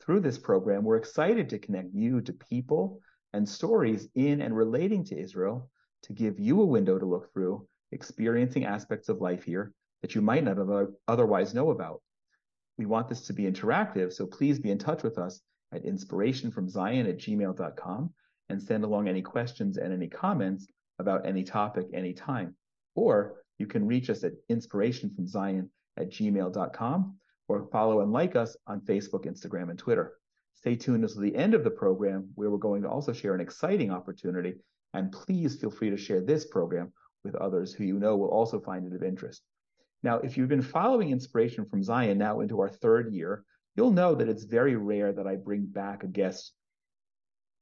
Through this program, we're excited to connect you to people and stories in and relating to Israel to give you a window to look through, experiencing aspects of life here that you might not otherwise know about. We want this to be interactive, so please be in touch with us at inspirationfromzion at gmail.com and send along any questions and any comments about any topic anytime. Or you can reach us at inspirationfromzion at gmail.com or follow and like us on Facebook, Instagram, and Twitter. Stay tuned until the end of the program, where we're going to also share an exciting opportunity. And please feel free to share this program with others who you know will also find it of interest. Now, if you've been following Inspiration from Zion now into our third year, you'll know that it's very rare that I bring back a guest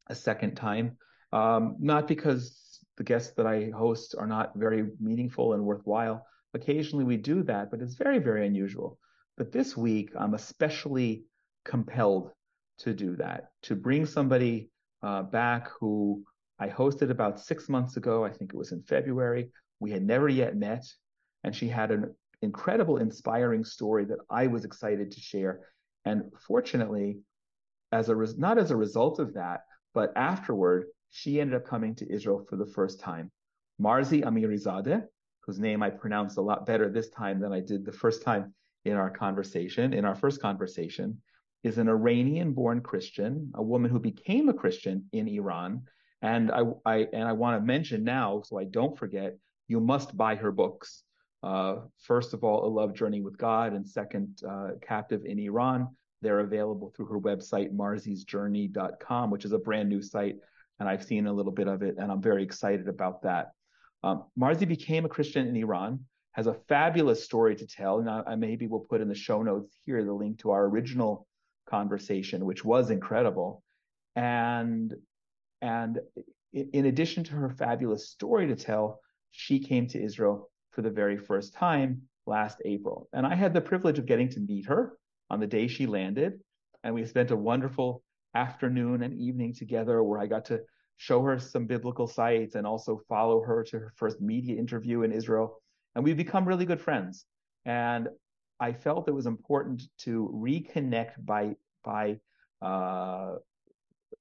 a second time. Um, not because the guests that I host are not very meaningful and worthwhile. Occasionally we do that, but it's very, very unusual. But this week, I'm especially compelled to do that, to bring somebody uh, back who I hosted about six months ago. I think it was in February. We had never yet met, and she had an incredible, inspiring story that I was excited to share. And fortunately, as a res- not as a result of that, but afterward, she ended up coming to Israel for the first time. Marzi Amirizadeh, whose name I pronounced a lot better this time than I did the first time in our conversation, in our first conversation, is an Iranian born Christian, a woman who became a Christian in Iran. And I, I and I want to mention now, so I don't forget, you must buy her books. Uh, first of all, A Love Journey with God, and second, uh, Captive in Iran. They're available through her website, marzisjourney.com, which is a brand new site. And I've seen a little bit of it, and I'm very excited about that. Um, Marzi became a Christian in Iran has a fabulous story to tell. And I, maybe we'll put in the show notes here the link to our original conversation, which was incredible. And and in addition to her fabulous story to tell, she came to Israel for the very first time last April. And I had the privilege of getting to meet her on the day she landed. And we spent a wonderful afternoon and evening together where I got to show her some biblical sites and also follow her to her first media interview in Israel and we've become really good friends. And I felt it was important to reconnect by by uh,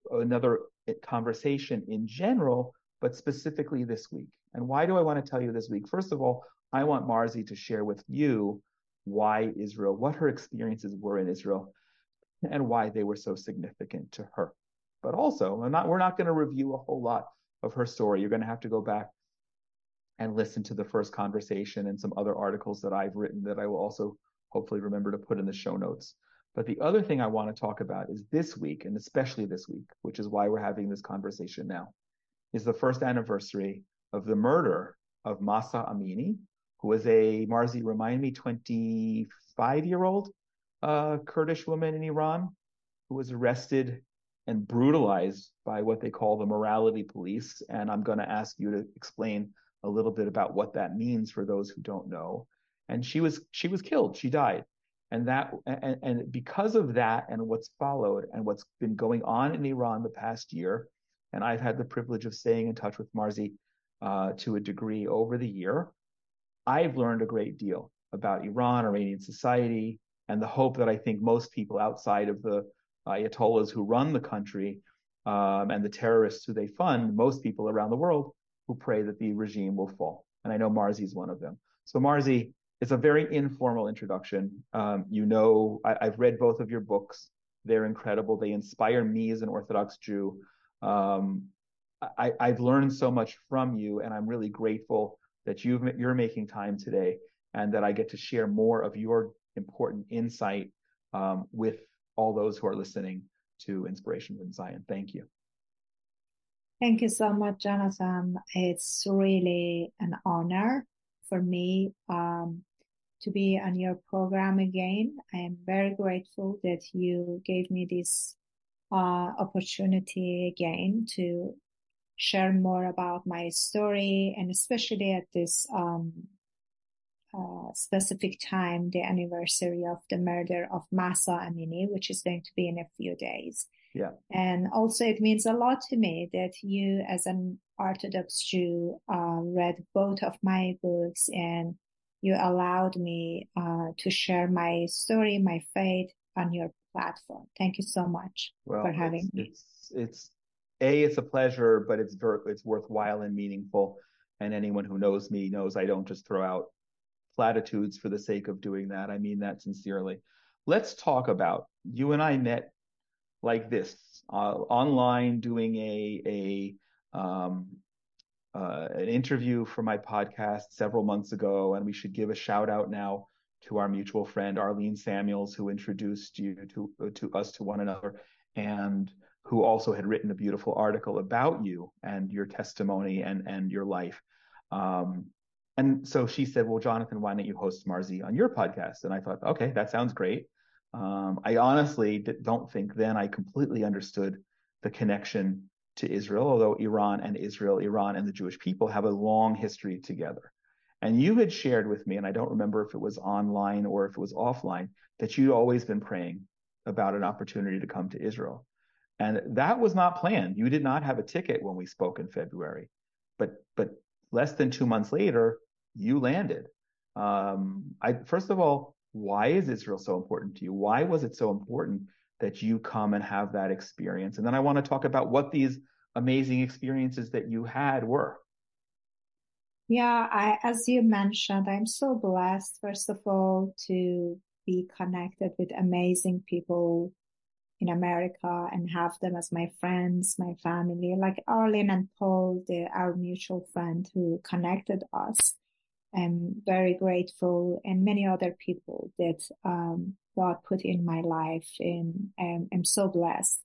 another conversation in general, but specifically this week. And why do I want to tell you this week? First of all, I want Marzi to share with you why Israel, what her experiences were in Israel, and why they were so significant to her. But also, not, we're not going to review a whole lot of her story. You're going to have to go back and listen to the first conversation and some other articles that I've written that I will also hopefully remember to put in the show notes. But the other thing I want to talk about is this week, and especially this week, which is why we're having this conversation now, is the first anniversary of the murder of Mahsa Amini, who was a, Marzi, remind me, 25 year old uh, Kurdish woman in Iran who was arrested and brutalized by what they call the morality police. And I'm going to ask you to explain a little bit about what that means for those who don't know. And she was she was killed. She died. And that and, and because of that and what's followed and what's been going on in Iran the past year, and I've had the privilege of staying in touch with Marzi uh, to a degree over the year, I've learned a great deal about Iran, Iranian society, and the hope that I think most people outside of the Ayatollahs who run the country um, and the terrorists who they fund, most people around the world who pray that the regime will fall. And I know Marzi is one of them. So Marzi, it's a very informal introduction. Um, you know, I, have read both of your books. They're incredible. They inspire me as an Orthodox Jew. Um, I, have learned so much from you, and I'm really grateful that you are making time today and that I get to share more of your important insight um, with all those who are listening to Inspiration from Zion. Thank you. Thank you so much, Jonathan. It's really an honor for me um, to be on your program again. I am very grateful that you gave me this uh, opportunity again to share more about my story and especially at this um, uh, specific time, the anniversary of the murder of Mahsa Amini, which is going to be in a few days. Yeah. And also it means a lot to me that you as an Orthodox Jew uh, read both of my books and you allowed me uh, to share my story, my faith on your platform. Thank you so much well, for having it's, me. It's, it's a, it's a pleasure, but it's ver- it's worthwhile and meaningful. And anyone who knows me knows I don't just throw out platitudes for the sake of doing that. I mean that sincerely. Let's talk about you and I met like this uh, online doing a a um, uh, an interview for my podcast several months ago, and we should give a shout out now to our mutual friend Arlene Samuels, who introduced you to to us to one another, and who also had written a beautiful article about you and your testimony and and your life. Um, and so she said, "Well, Jonathan, why don't you host Marzi on your podcast?" And I thought, "Okay, that sounds great." Um, I honestly don't think then I completely understood the connection to Israel, although Iran and Israel, Iran and the Jewish people have a long history together. And you had shared with me, and I don't remember if it was online or if it was offline, that you'd always been praying about an opportunity to come to Israel. And that was not planned. You did not have a ticket when we spoke in February. But but less than two months later, you landed. Um, I first of all, why is Israel so important to you? Why was it so important that you come and have that experience? And then I want to talk about what these amazing experiences that you had were. Yeah, I, as you mentioned, I'm so blessed, first of all, to be connected with amazing people in America and have them as my friends, my family, like Arlene and Paul, our mutual friend who connected us. I'm very grateful and many other people that um, God put in my life and I'm so blessed.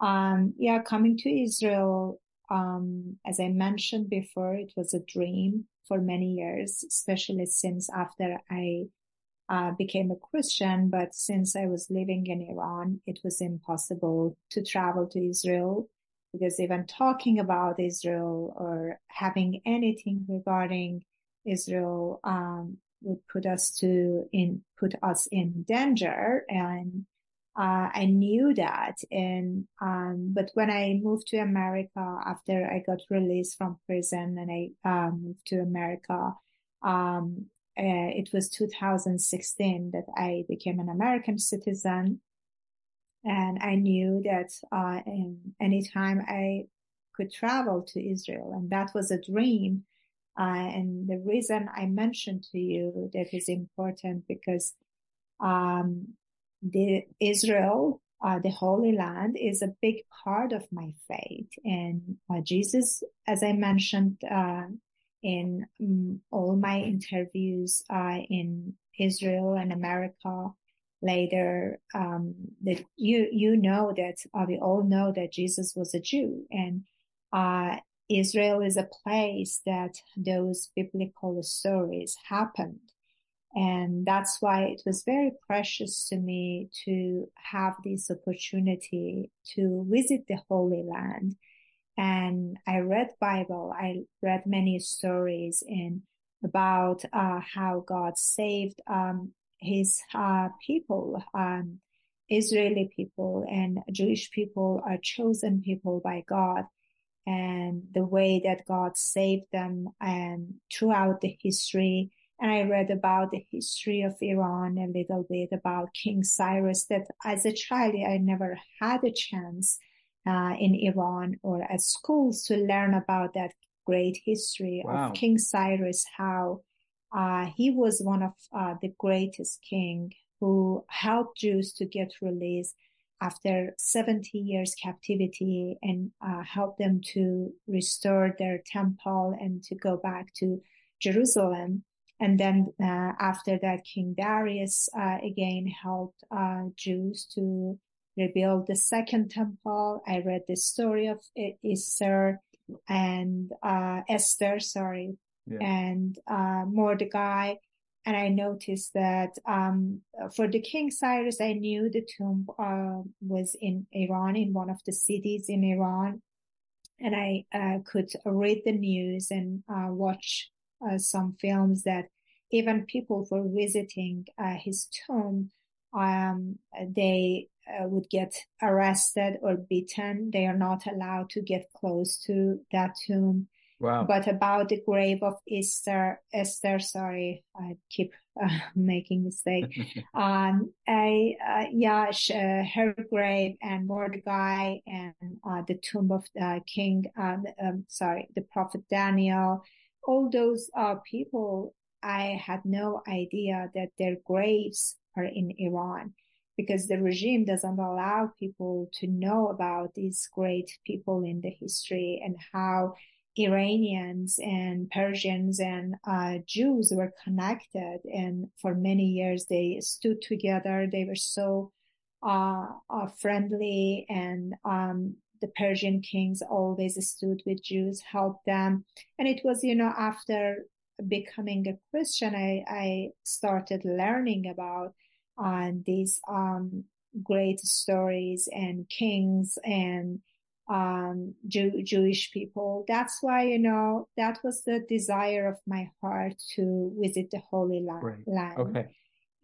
Um, yeah, coming to Israel, um, as I mentioned before, it was a dream for many years, especially since after I uh, became a Christian. But since I was living in Iran, it was impossible to travel to Israel because even talking about Israel or having anything regarding Israel um, would put us to in put us in danger, and uh, I knew that. And um, but when I moved to America after I got released from prison and I uh, moved to America, um, uh, it was 2016 that I became an American citizen. And I knew that uh, anytime I could travel to Israel, and that was a dream uh, and the reason I mentioned to you that is important because um, the Israel, uh, the Holy Land, is a big part of my faith. And uh, Jesus, as I mentioned uh, in um, all my interviews uh, in Israel and America, later um, that you you know that uh, we all know that Jesus was a Jew and Israel is a place that those biblical stories happened. And that's why it was very precious to me to have this opportunity to visit the Holy Land. And I read Bible. I read many stories in about uh, how God saved um, His uh, people, um, Israeli people, and Jewish people are chosen people by God and the way that God saved them and throughout the history. And I read about the history of Iran a little bit about King Cyrus that as a child, I never had a chance uh, in Iran or at schools to learn about that great history wow. of King Cyrus, how uh, he was one of uh, the greatest king who helped Jews to get released after 70 years captivity and uh, help them to restore their temple and to go back to Jerusalem. And then uh, after that, King Darius uh, again helped uh, Jews to rebuild the second temple. I read the story of Esther and uh, Esther, sorry, yeah. and uh, Mordecai and I noticed that um, for the King Cyrus, I knew the tomb uh, was in Iran, in one of the cities in Iran, and I uh, could read the news and uh, watch uh, some films that even people were visiting uh, his tomb, um, they uh, would get arrested or beaten. They are not allowed to get close to that tomb. Wow. But about the grave of Esther, Esther, sorry, I keep uh, making mistake. um, I, uh, yeah, sh- uh, her grave and Mordecai and uh, the tomb of uh, King, uh, um, sorry, the prophet Daniel, all those people, I had no idea that their graves are in Iran because the regime doesn't allow people to know about these great people in the history and how Iranians and Persians and uh, Jews were connected, and for many years they stood together. They were so uh, uh, friendly, and um, the Persian kings always stood with Jews, helped them. And it was, you know, after becoming a Christian, I, I started learning about uh, these um, great stories and kings and um, Jew- Jewish people. That's why, you know, that was the desire of my heart to visit the Holy Land. Right. land. Okay.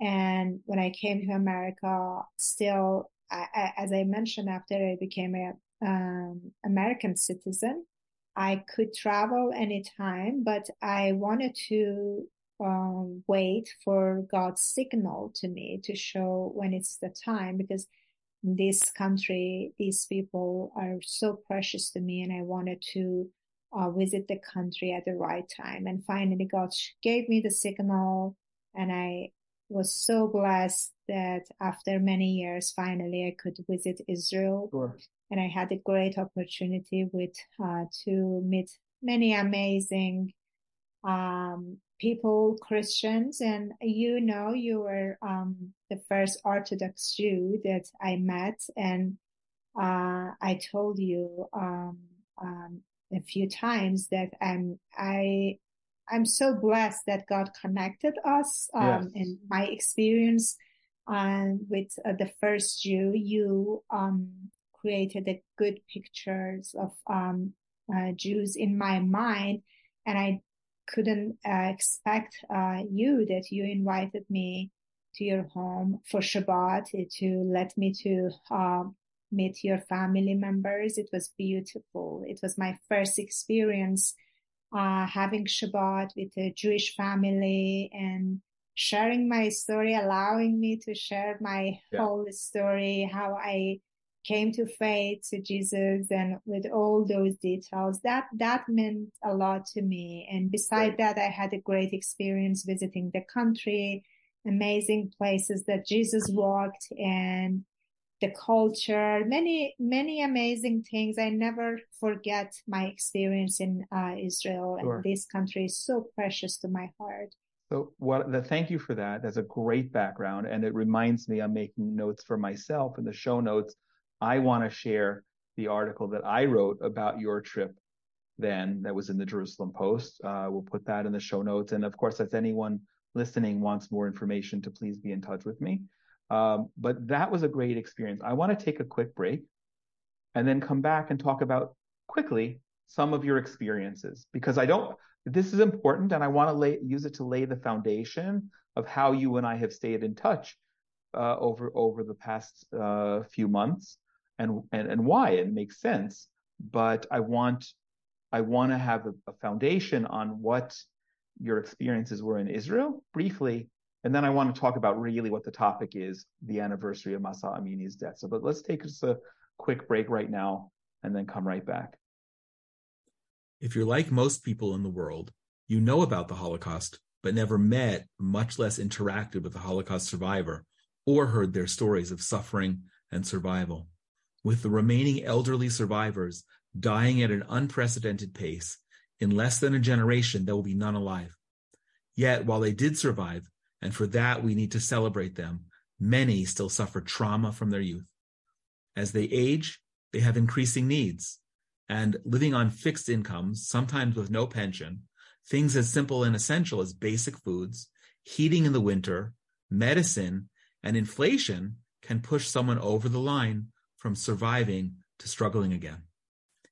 And when I came to America, still, I, I, as I mentioned, after I became a um, American citizen, I could travel anytime, but I wanted to um, wait for God's signal to me to show when it's the time because this country, these people are so precious to me, and I wanted to uh, visit the country at the right time. And finally, God gave me the signal, and I was so blessed that after many years, finally, I could visit Israel. Sure. And I had a great opportunity with uh, to meet many amazing um, people, Christians, and you know, you were um, the first Orthodox Jew that I met, and uh, I told you um, um, a few times that I'm I I'm so blessed that God connected us. Um, Yes. And my experience um, with uh, the first Jew, you um, created a good pictures of um, uh, Jews in my mind, and I couldn't uh, expect uh, you that you invited me to your home for Shabbat to let me to uh, meet your family members. It was beautiful. It was my first experience uh, having Shabbat with a Jewish family and sharing my story, allowing me to share my Yeah. whole story, how I came to faith to Jesus and with all those details that that meant a lot to me and beside Right. that I had a great experience visiting the country amazing places that Jesus walked and the culture many many amazing things I never forget my experience in uh, Israel Sure. and this country is so precious to my heart So what the thank you for that. That's a great background. And it reminds me I'm making notes for myself in the show notes. I want to share the article that I wrote about your trip then that was in the Jerusalem Post. Uh, we'll put that in the show notes. And of course, if anyone listening wants more information to please be in touch with me. Um, but that was a great experience. I want to take a quick break and then come back and talk about quickly some of your experiences because I don't, this is important and I want to lay, use it to lay the foundation of how you and I have stayed in touch uh, over, over the past uh, few months and, and, and why it makes sense. But I want, I want to have a, a foundation on what your experiences were in Israel briefly. And then I want to talk about really what the topic is, the anniversary of Mahsa Amini's death. So, but let's take just a quick break right now and then come right back. If you're like most people in the world, you know about the Holocaust, but never met, much less interacted with a Holocaust survivor or heard their stories of suffering and survival. With the remaining elderly survivors dying at an unprecedented pace, in less than a generation, there will be none alive. Yet, while they did survive, and for that we need to celebrate them, many still suffer trauma from their youth. As they age, they have increasing needs, and living on fixed incomes, sometimes with no pension, things as simple and essential as basic foods, heating in the winter, medicine, and inflation can push someone over the line from surviving to struggling again.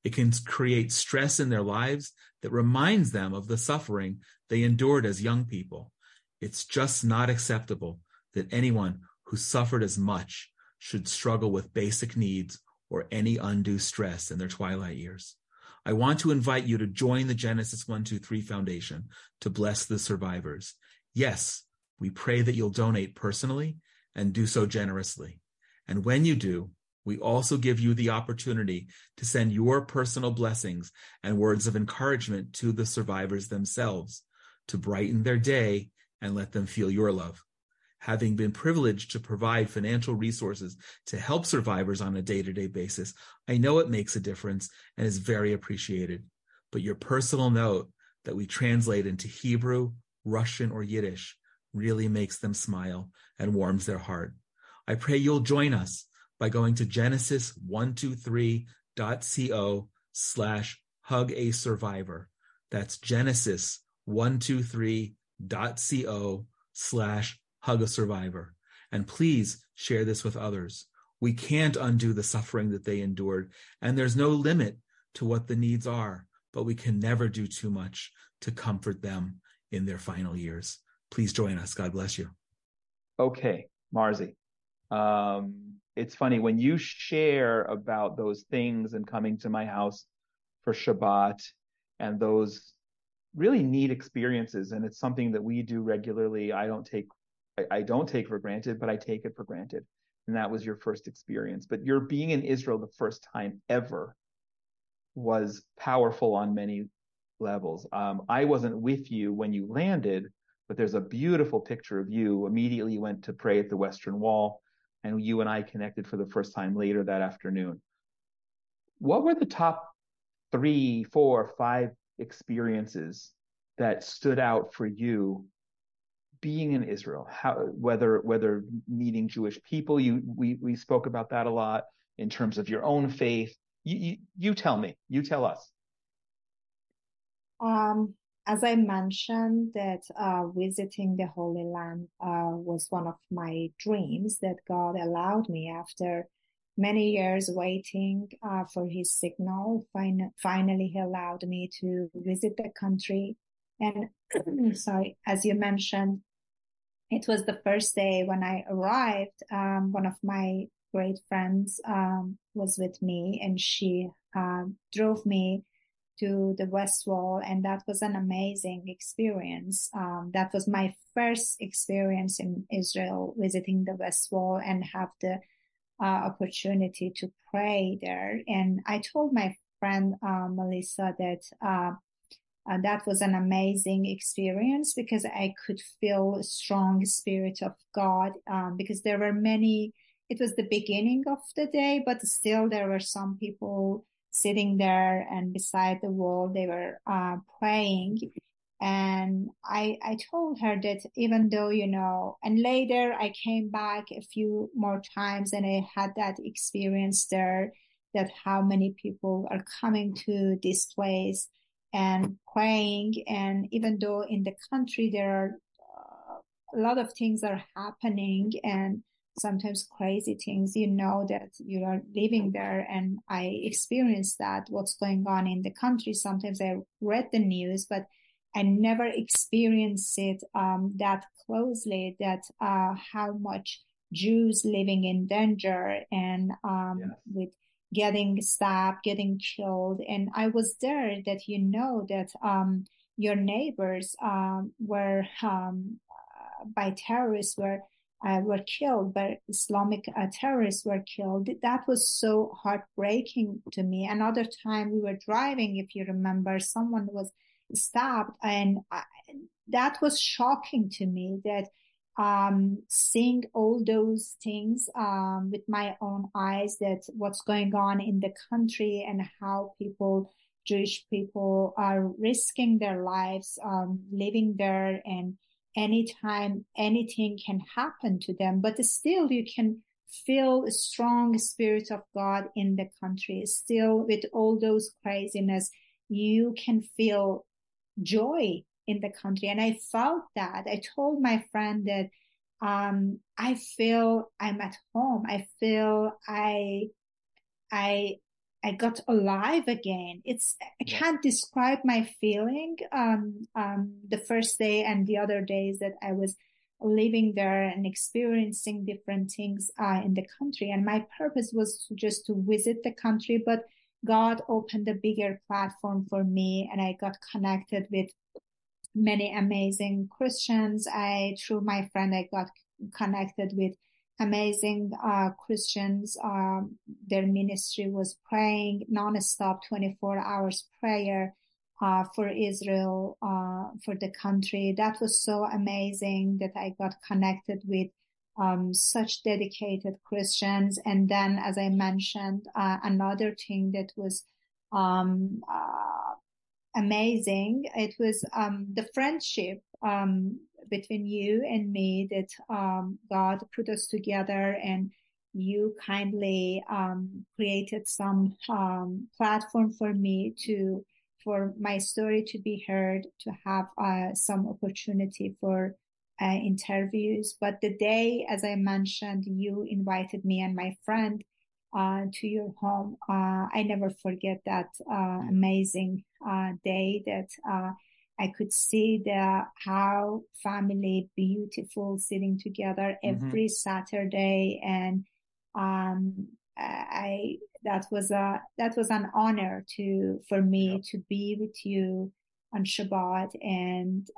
It can create stress in their lives that reminds them of the suffering they endured as young people. It's just not acceptable that anyone who suffered as much should struggle with basic needs or any undue stress in their twilight years. I want to invite you to join the Genesis 123 Foundation to bless the survivors. Yes, we pray that you'll donate personally and do so generously. And when you do, we also give you the opportunity to send your personal blessings and words of encouragement to the survivors themselves to brighten their day and let them feel your love having been privileged to provide financial resources to help survivors on a day to day basis, I know it makes a difference and is very appreciated. But your personal note that we translate into Hebrew, Russian, or Yiddish really makes them smile and warms their heart. I pray you'll join us by going to genesis123.co slash hug a survivor. That's genesis123.co slash hug a survivor. And please share this with others. We can't undo the suffering that they endured, and there's no limit to what the needs are, but we can never do too much to comfort them in their final years. Please join us. God bless you. Okay, Marzi. Um, it's funny when you share about those things and coming to my house for Shabbat and those really neat experiences. And it's something that we do regularly. I don't take I, I don't take for granted, but I take it for granted. And that was your first experience. But your being in Israel the first time ever was powerful on many levels. Um, I wasn't with you when you landed, but there's a beautiful picture of you. Immediately went to pray at the Western Wall, and you and I connected for the first time later that afternoon. What were the top three, four, five experiences that stood out for you being in Israel, how whether whether meeting Jewish people, you we we spoke about that a lot in terms of your own faith. You you, you tell me, you tell us. Um, as I mentioned, that uh, visiting the Holy Land uh, was one of my dreams that God allowed me after many years waiting uh, for His signal. Fin- finally, He allowed me to visit the country. And sorry, as you mentioned, it was the first day when I arrived. Um, one of my great friends um, was with me, and she um, drove me to the West Wall, and that was an amazing experience. Um, that was my first experience in Israel, visiting the West Wall and have the uh, opportunity to pray there. And I told my friend uh, Melissa that uh, uh, that was an amazing experience because I could feel strong spirit of God um, because there were many. It was the beginning of the day, but still there were some people sitting there and beside the wall they were uh. And I I told her that even though you know, and later I came back a few more times and I had that experience there that how many people are coming to this place and praying. And even though in the country there are uh, a lot of things are happening and sometimes crazy things, you know that you are living there. And I experienced that what's going on in the country. Sometimes I read the news, but I never experienced it um, that closely. That uh, how much Jews living in danger and um, yes. with getting stabbed, getting killed. And I was there that you know that um, your neighbors um, were um, by terrorists were uh, were killed, but Islamic uh, terrorists were killed. That was so heartbreaking to me. Another time we were driving, if you remember, someone was stabbed, and I, that was shocking to me. That um, seeing all those things um, with my own eyes that what's going on in the country and how people jewish people are risking their lives um, living there and anytime anything can happen to them but still you can feel a strong spirit of god in the country still with all those craziness you can feel joy in the country. And I felt that. I told my friend that um, I feel I'm at home. I feel I, I, I got alive again. It's, I can't describe my feeling, um, um, the first day and the other days that I was living there and experiencing different things, uh, in the country. And my purpose was just to visit the country, but God opened a bigger platform for me and I got connected with many amazing Christians. I, through my friend, I got connected with amazing uh, Christians. Um, their ministry was praying nonstop, 24 hours prayer uh, for Israel, uh, for the country. That was so amazing that I got connected with um, such dedicated Christians. And then, as I mentioned, uh, another thing that was um, uh, amazing, it was um, the friendship um, between you and me that um, God put us together and you kindly um, created some platform for me to for my story to be heard, to have uh, some opportunity for uh, interviews. But the day, as I mentioned, you invited me and my friend uh, to your home. Uh, I never forget that uh, amazing uh, day that uh, I could see the how family beautiful sitting together mm-hmm. every Saturday, and um, I that was a that was an honor to for me yep. to be with you on Shabbat and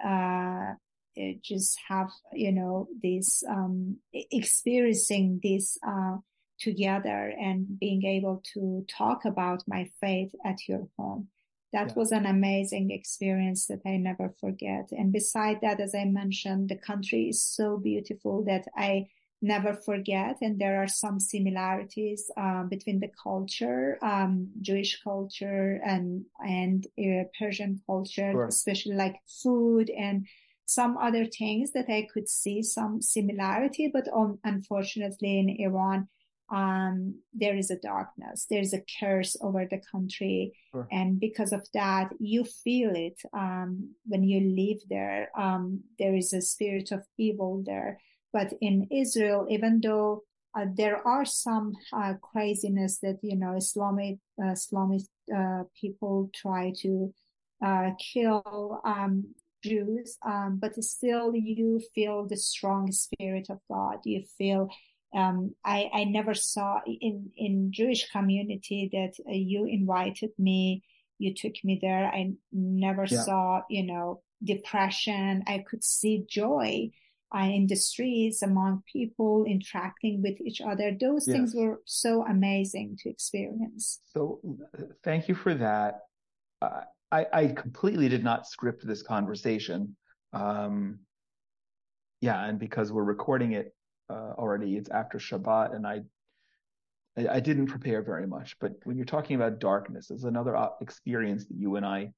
just have, you know, this, um, experiencing this, uh, together and being able to talk about my faith at your home. That yeah. was an amazing experience that I never forget. And beside that, as I mentioned, the country is so beautiful that I never forget. And there are some similarities uh, between the culture, um, Jewish culture and and uh, Persian culture, sure. especially like food and some other things that I could see some similarity, but on, unfortunately in Iran, um, there is a darkness, there's a curse over the country. Sure. And because of that, you feel it, um, when you live there. Um, there is a spirit of evil there. But in Israel, even though uh, there are some uh, craziness that you know Islamic uh, Islamic uh, people try to uh, kill um, Jews, um, but still you feel the strong spirit of God. You feel, um, I, I never saw in, in Jewish community that uh, you invited me, you took me there. I never yeah. saw, you know, depression. I could see joy. Uh, in the streets among people interacting with each other. Those yes. things were so amazing to experience. So, thank you for that. Uh, I, I completely did not script this conversation. Um, yeah, and because we're recording it uh, already, it's after Shabbat, and I, I, didn't prepare very much. But when you're talking about darkness, it's another uh, experience that you and I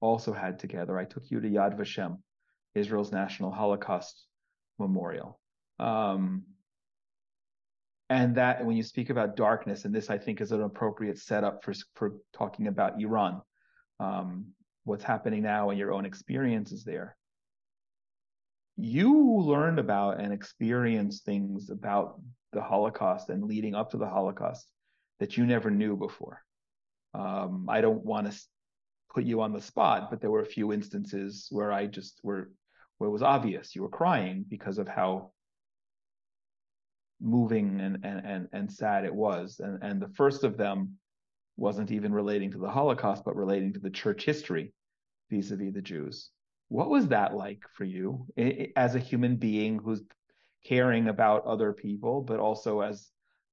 also had together. I took you to Yad Vashem, Israel's National Holocaust Memorial. Um, and that when you speak about darkness, and this I think is an appropriate setup for for talking about Iran um, what's happening now and your own experiences there. You learned about and experienced things about the Holocaust and leading up to the Holocaust that you never knew before. Um, I don't want to put you on the spot, but there were a few instances where I just were where it was obvious you were crying because of how moving and and and, and sad it was. And and the first of them wasn't even relating to the Holocaust, but relating to the church history vis-a-vis the Jews. What was that like for you as a human being who's caring about other people, but also as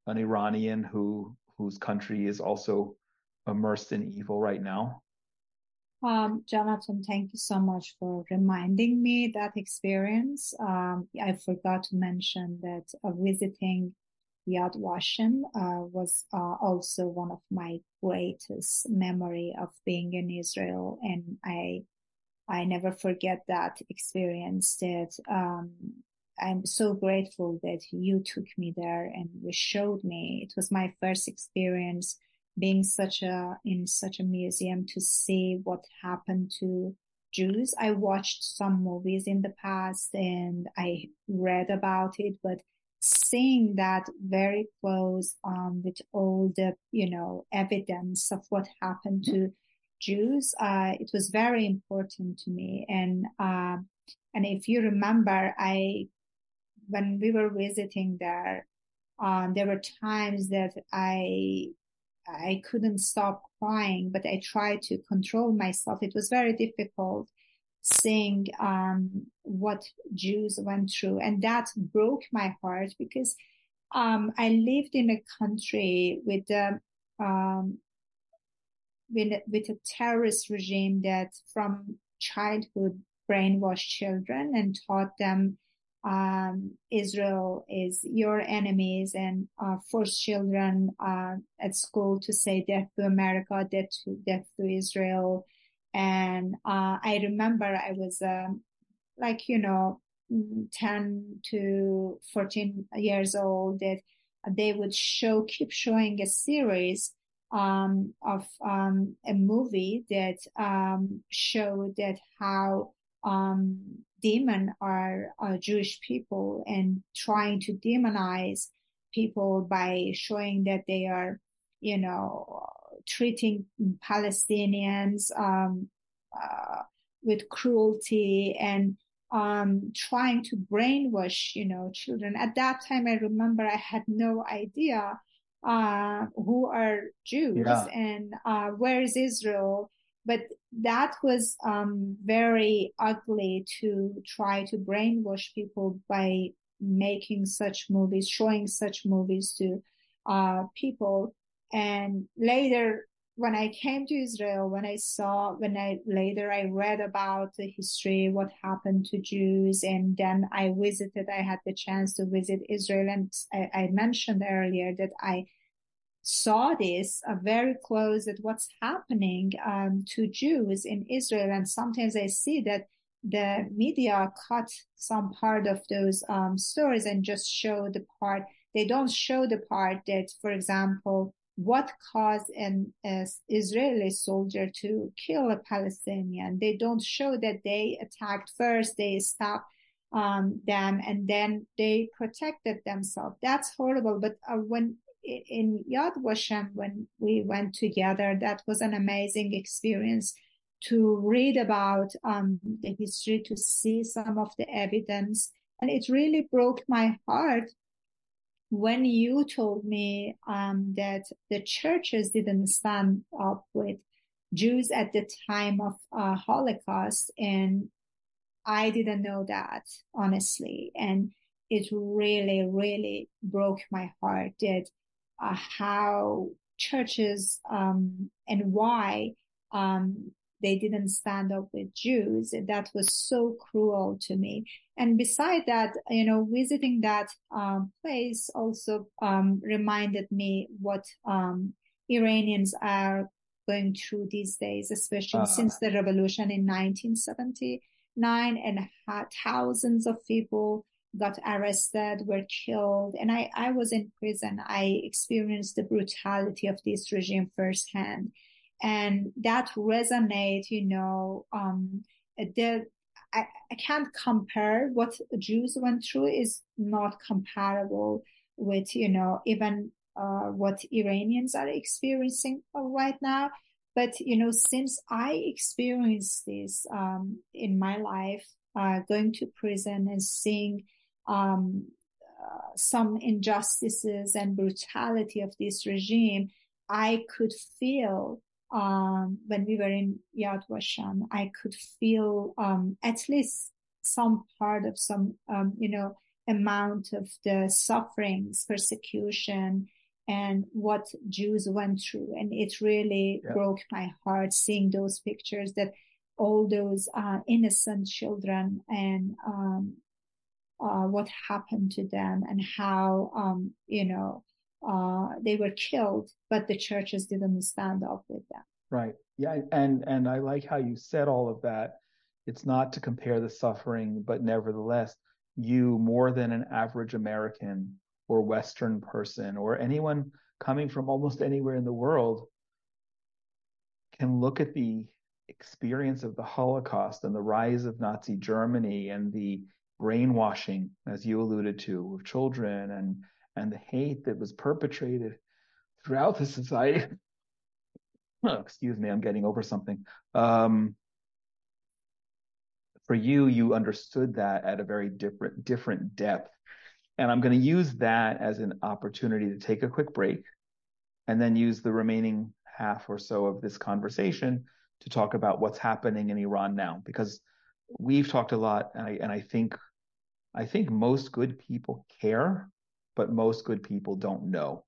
an Iranian who whose country is also immersed in evil right now? Um, Jonathan, thank you so much for reminding me that experience. Um, I forgot to mention that uh, visiting Yad Vashem uh, was uh, also one of my greatest memory of being in Israel, and I I never forget that experience. That um, I'm so grateful that you took me there and you showed me. It was my first experience being such a in such a museum to see what happened to Jews. I watched some movies in the past and I read about it, but seeing that very close um, with all the you know evidence of what happened to Jews, uh, it was very important to me. And uh, and if you remember, I when we were visiting there, um, there were times that I I couldn't stop crying, but I tried to control myself. It was very difficult seeing um, what Jews went through, and that broke my heart because um, I lived in a country with a um, with, with a terrorist regime that from childhood brainwashed children and taught them um, Israel is your enemies and uh, force children uh, at school to say death to America, death to, death to Israel. And uh, I remember I was um, like, you know, 10 to 14 years old that they would show, keep showing a series um, of um, a movie that um, showed that how um, demon are, Jewish people and trying to demonize people by showing that they are, you know, treating Palestinians um, uh, with cruelty and um, trying to brainwash, you know, children. At that time, I remember I had no idea uh, who are Jews yeah. and uh, where is Israel but that was um, very ugly to try to brainwash people by making such movies, showing such movies to uh, people. And later, when I came to Israel, when I saw, when I later I read about the history, what happened to Jews, and then I visited, I had the chance to visit Israel, and I, I mentioned earlier that I saw this uh, very close at what's happening um, to Jews in Israel. And sometimes I see that the media cut some part of those um, stories and just show the part. They don't show the part that, for example, what caused an Israeli soldier to kill a Palestinian. They don't show that they attacked first, they stopped um, them, and then they protected themselves. That's horrible. But uh, when in Yad Vashem when we went together. That was an amazing experience to read about um, the history, to see some of the evidence. And it really broke my heart when you told me um, that the churches didn't stand up with Jews at the time of uh, Holocaust. And I didn't know that, honestly. And it really, really broke my heart that uh, how churches um, and why um, they didn't stand up with Jews. That was so cruel to me. And beside that, you know, visiting that um, place also um, reminded me what um, Iranians are going through these days, especially uh, since the revolution in 1979 and thousands of people got arrested, were killed. And I, I was in prison. I experienced the brutality of this regime firsthand. And that resonate, you know, um, the, I, I can't compare what Jews went through is not comparable with, you know, even, uh, what Iranians are experiencing right now. But, you know, since I experienced this, um, in my life, uh, going to prison and seeing um, uh, some injustices and brutality of this regime, I could feel um, when we were in Yad Vashem, I could feel um, at least some part of some, um, you know, amount of the sufferings, persecution, and what Jews went through. And it really yeah. broke my heart seeing those pictures that all those uh, innocent children and um, uh, what happened to them and how, um, you know, uh, they were killed, but the churches didn't stand up with them. Right. Yeah. And, and I like how you said all of that. It's not to compare the suffering, but nevertheless, you more than an average American or Western person or anyone coming from almost anywhere in the world can look at the experience of the Holocaust and the rise of Nazi Germany and the brainwashing, as you alluded to, of children and and the hate that was perpetrated throughout the society. oh, excuse me, I'm getting over something. Um, for you, you understood that at a very different different depth. And I'm going to use that as an opportunity to take a quick break and then use the remaining half or so of this conversation to talk about what's happening in Iran now, because we've talked a lot, and I, and I think I think most good people care, but most good people don't know,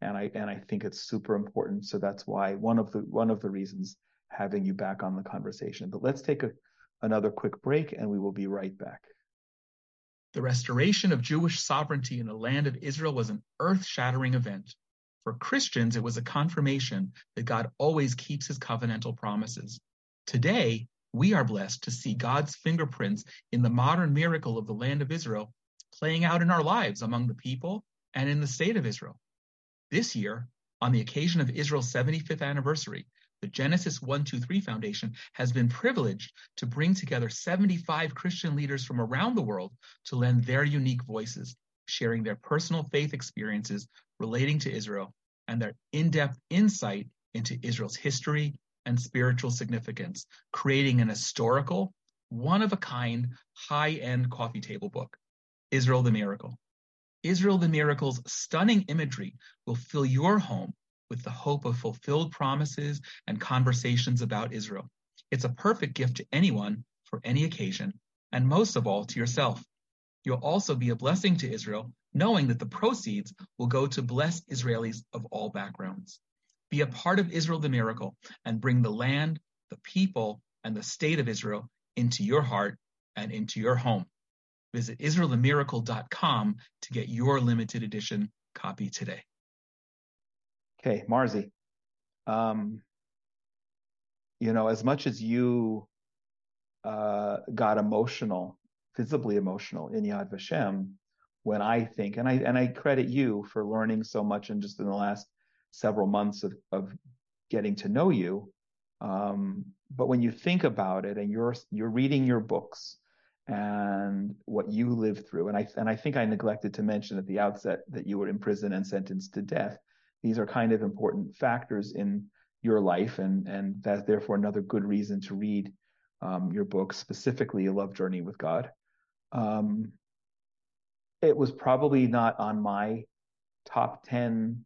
and I and I think it's super important. So that's why one of the one of the reasons having you back on the conversation. But let's take a, another quick break, and we will be right back. The restoration of Jewish sovereignty in the land of Israel was an earth shattering event. For Christians, it was a confirmation that God always keeps his covenantal promises. Today, we are blessed to see God's fingerprints in the modern miracle of the land of Israel playing out in our lives among the people and in the state of Israel. This year, on the occasion of Israel's 75th anniversary, the Genesis 123 Foundation has been privileged to bring together 75 Christian leaders from around the world to lend their unique voices, sharing their personal faith experiences relating to Israel and their in-depth insight into Israel's history and spiritual significance, creating an historical, one-of-a-kind, high-end coffee table book, Israel the Miracle. Israel the Miracle's stunning imagery will fill your home with the hope of fulfilled promises and conversations about Israel. It's a perfect gift to anyone for any occasion, and most of all to yourself. You'll also be a blessing to Israel knowing that the proceeds will go to bless Israelis of all backgrounds. Be a part of Israel the miracle and bring the land, the people, and the state of Israel into your heart and into your home. Visit IsraelTheMiracle.com to get your limited edition copy today. Okay, Marzi. Um, you know, as much as you uh, got emotional, visibly emotional in Yad Vashem, when I think, and I and I credit you for learning so much in just in the last several months of, of getting to know you. Um, but when you think about it, and you're you're reading your books and what you lived through, and I and I think I neglected to mention at the outset that you were in prison and sentenced to death. These are kind of important factors in your life, and and that's therefore another good reason to read um, your book, specifically A Love Journey with God. Um, it was probably not on my top 10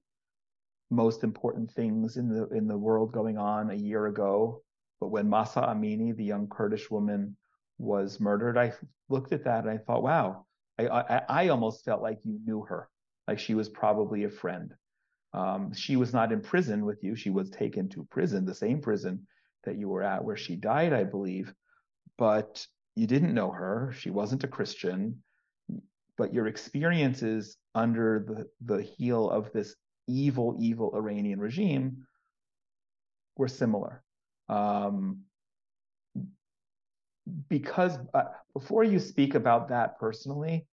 most important things in the in the world going on a year ago. But when Mahsa Amini, the young Kurdish woman, was murdered, I looked at that and I thought, wow, I, I, I almost felt like you knew her, like she was probably a friend. Um, she was not in prison with you. She was taken to prison, the same prison that you were at where she died, I believe. But you didn't know her. She wasn't a Christian but your experiences under the, the heel of this evil, evil Iranian regime were similar. Um, because uh, before you speak about that personally,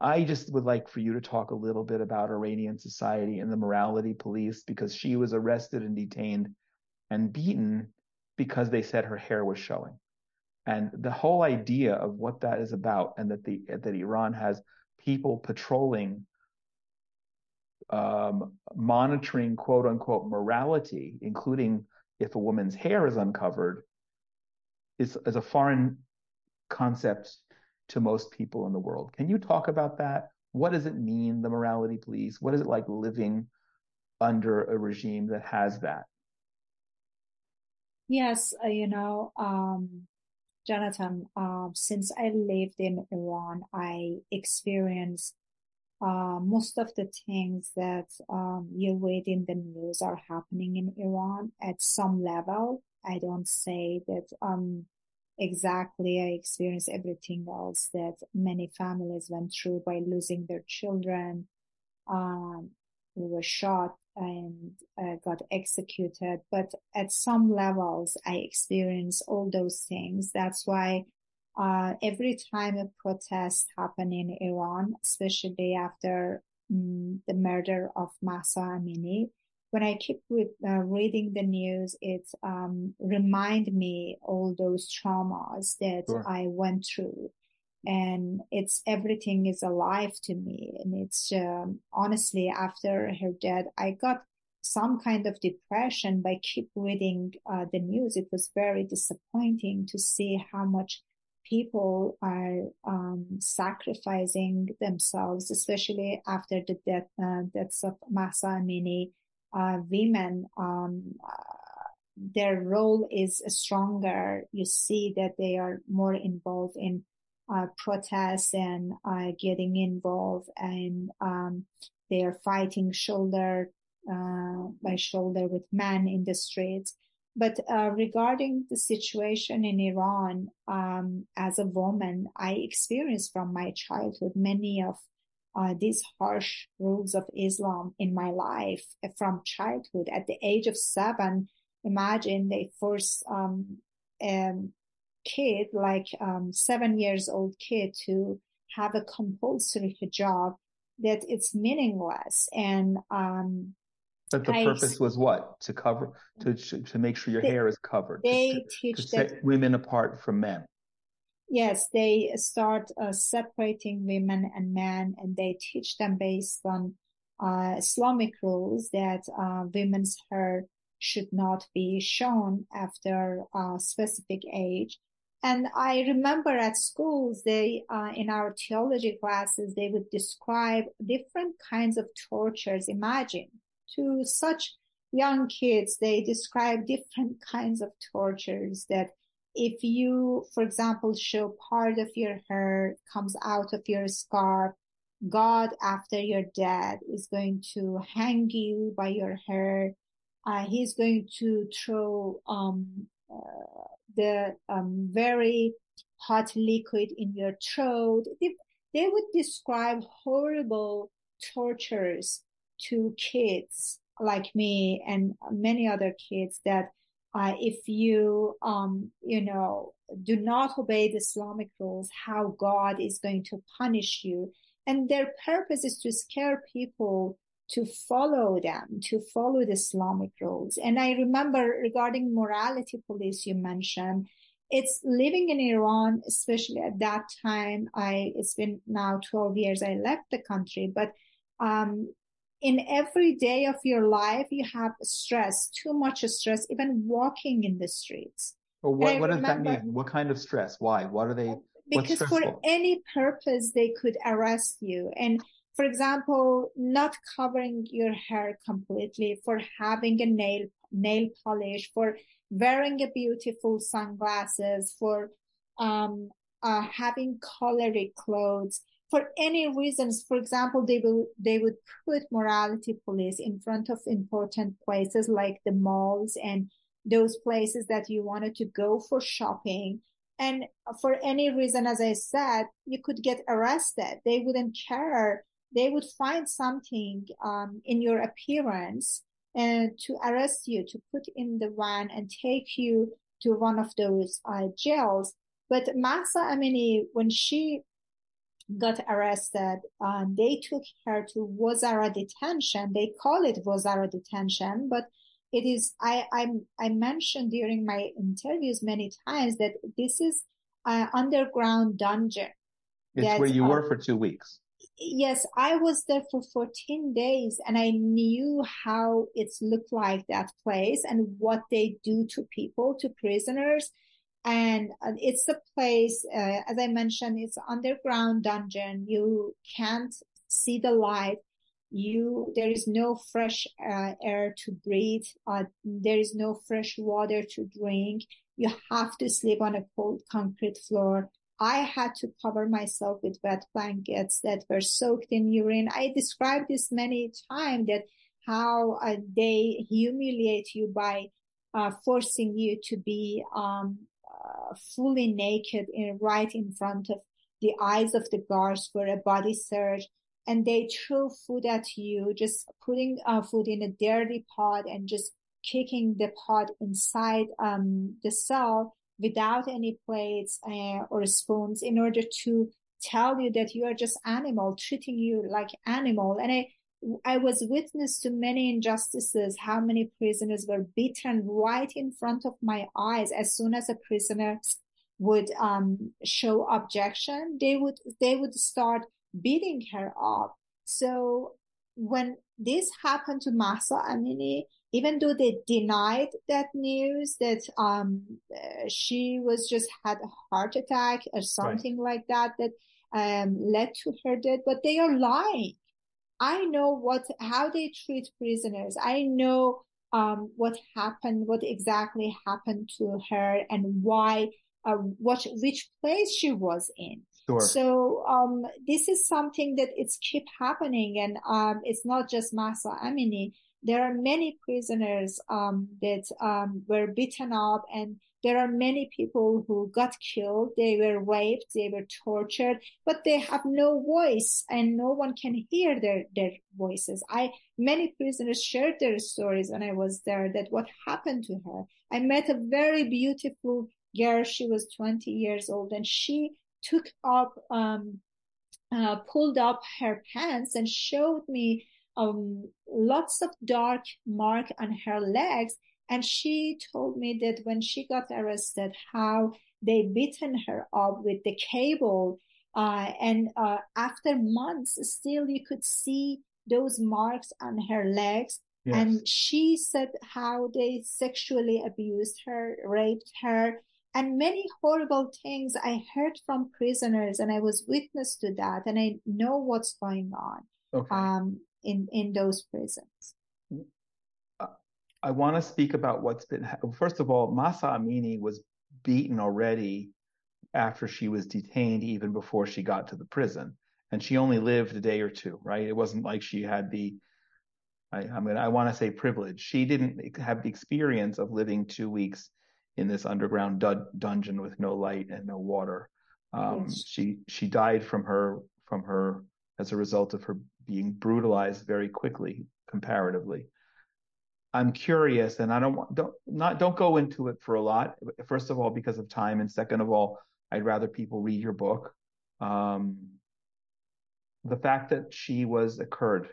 I just would like for you to talk a little bit about Iranian society and the morality police because she was arrested and detained and beaten because they said her hair was showing. And the whole idea of what that is about and that the that Iran has people patrolling um, monitoring quote unquote morality, including if a woman's hair is uncovered, is, is a foreign concept to most people in the world. Can you talk about that? What does it mean, the morality police? What is it like living under a regime that has that? Yes, uh, you know, um, Jonathan, uh, since I lived in Iran, I experienced uh, most of the things that um, you read in the news are happening in Iran at some level. I don't say that um, exactly I experienced everything else that many families went through by losing their children, um, who were shot and uh, got executed. But at some levels, I experienced all those things. That's why uh, every time a protest happened in Iran, especially after um, the murder of Mahsa Amini, when I keep with, uh, reading the news, it um, remind me all those traumas that sure. I went through, and it's everything is alive to me. And it's um, honestly after her death, I got some kind of depression by keep reading uh, the news. It was very disappointing to see how much people are um, sacrificing themselves, especially after the death, uh, deaths of Mahsa Amini. Uh, women, um, their role is stronger. You see that they are more involved in uh, protests and uh, getting involved, and um, they are fighting shoulder uh, by shoulder with men in the streets. But uh, regarding the situation in Iran, um, as a woman, I experienced from my childhood many of uh, these harsh rules of Islam in my life from childhood. At the age of seven, imagine they force um, a kid, like um, seven years old kid, to have a compulsory hijab that it's meaningless and um, but the I, purpose was what? To cover, to to make sure your they, hair is covered. They to, teach to set women apart from men. Yes, they start uh, separating women and men, and they teach them based on uh, Islamic rules that uh, women's hair should not be shown after a specific age. And I remember at schools, they, uh, in our theology classes, they would describe different kinds of tortures. Imagine to such young kids, they describe different kinds of tortures that if you, for example, show part of your hair comes out of your scarf, God, after you're dead, is going to hang you by your hair. Uh, he's going to throw um, uh, the um, very hot liquid in your throat. They, they would describe horrible tortures to kids like me and many other kids that uh, if you um, you know do not obey the islamic rules how god is going to punish you. And their purpose is to scare people to follow them to follow the islamic rules. And i remember regarding morality police you mentioned it's living in iran especially at that time i it's been now 12 years i left the country but um, in every day of your life, you have stress, too much stress, even walking in the streets. Well, what, what remember, does that mean? What kind of stress? Why? What are they? Because for any purpose, they could arrest you. And for example, not covering your hair completely, for having a nail, nail polish, for wearing a beautiful sunglasses, for, um, uh, having colored clothes for any reasons. For example, they will, they would put morality police in front of important places like the malls and those places that you wanted to go for shopping. And for any reason, as I said, you could get arrested. They wouldn't care. They would find something, um, in your appearance and to arrest you, to put in the van and take you to one of those uh, jails. But Mahsa Amini, when she got arrested. Uh, they took her to Vozara detention. They call it Vozara detention, but it is, I, I'm, I mentioned during my interviews many times that this is an underground dungeon. It's where you uh, were for two weeks. Yes, I was there for 14 days and I knew how it's looked like that place and what they do to people, to prisoners and uh, it's a place, uh, as I mentioned, it's underground dungeon. You can't see the light. You, there is no fresh uh, air to breathe. Uh, there is no fresh water to drink. You have to sleep on a cold concrete floor. I had to cover myself with wet blankets that were soaked in urine. I described this many times that how they humiliate you by uh, forcing you to be um, fully naked in, right in front of the eyes of the guards for a body search. And they throw food at you, just putting uh, food in a dirty pot and just kicking the pot inside um, the cell without any plates uh, or spoons in order to tell you that you are just animal, treating you like animal. And I, I was witness to many injustices, how many prisoners were beaten right in front of my eyes. As soon as a prisoner would um, show objection, they would they would start beating her up. So when this happened to Mahsa Amini, even though they denied that news that um, she was just had a heart attack or something right. like that that um, led to her death, but they are lying. I know what how they treat prisoners. I know um, what happened, what exactly happened to her, and why, uh, what which place she was in. Sure. So um, this is something that it's keep happening, and um, it's not just Mahsa Amini. There are many prisoners um, that um, were beaten up, and there are many people who got killed. They were raped, they were tortured, but they have no voice, and no one can hear their their voices. I many prisoners shared their stories when I was there. That what happened to her. I met a very beautiful girl. She was 20 years old, and she took up, um, uh, pulled up her pants and showed me um, lots of dark mark on her legs. And she told me that when she got arrested, how they beaten her up with the cable. Uh, and uh, after months, still you could see those marks on her legs. Yes. And she said how they sexually abused her, raped her, and many horrible things I heard from prisoners, and I was witness to that, and I know what's going on okay. um, in in those prisons. I want to speak about what's been. First of all, Mahsa Amini was beaten already after she was detained, even before she got to the prison, and she only lived a day or two. Right? It wasn't like she had the I, I mean, I want to say privilege. She didn't have the experience of living two weeks in this underground du- dungeon with no light and no water. Um, yes. She she died from her from her as a result of her being brutalized very quickly, comparatively. I'm curious, and I don't want don't not don't go into it for a lot. First of all, because of time, and second of all, I'd rather people read your book. Um, the fact that she was a Kurd,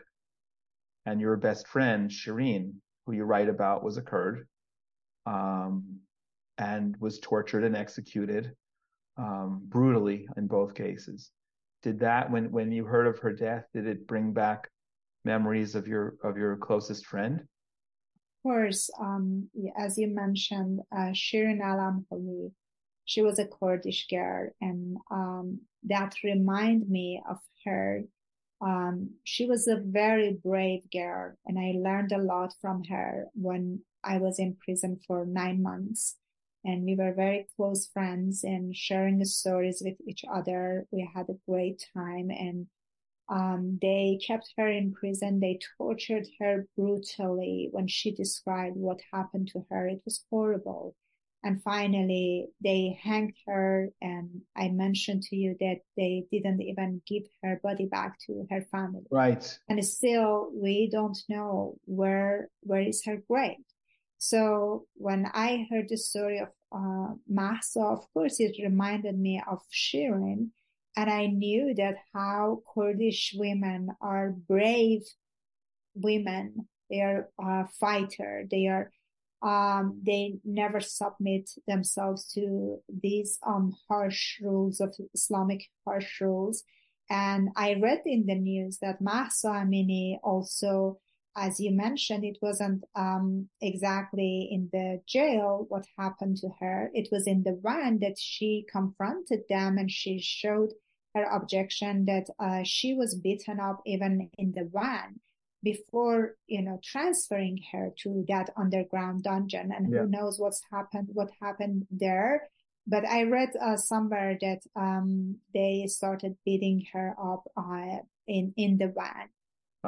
and your best friend Shirin, who you write about, was a Kurd. Um, and was tortured and executed um, brutally in both cases. Did that when when you heard of her death? Did it bring back memories of your of your closest friend? Of course, um, as you mentioned, uh, Shirin Alam she was a Kurdish girl, and um, that reminded me of her. Um, she was a very brave girl, and I learned a lot from her when I was in prison for nine months and we were very close friends and sharing stories with each other. We had a great time and um, they kept her in prison. They tortured her brutally when she described what happened to her. It was horrible. And finally, they hanged her. And I mentioned to you that they didn't even give her body back to her family. Right. And still, we don't know where where is her grave. So when I heard the story of uh, Mahsa, of course, it reminded me of Shirin. And I knew that how Kurdish women are brave women. They are uh, fighter. They are, um, they never submit themselves to these, um, harsh rules of Islamic harsh rules. And I read in the news that Mahsa Amini also as you mentioned, it wasn't um, exactly in the jail what happened to her. It was in the van that she confronted them and she showed her objection that uh, she was beaten up even in the van before, you know, transferring her to that underground dungeon. And yeah. who knows what's happened, what happened there. But I read uh, somewhere that um, they started beating her up uh, in in the van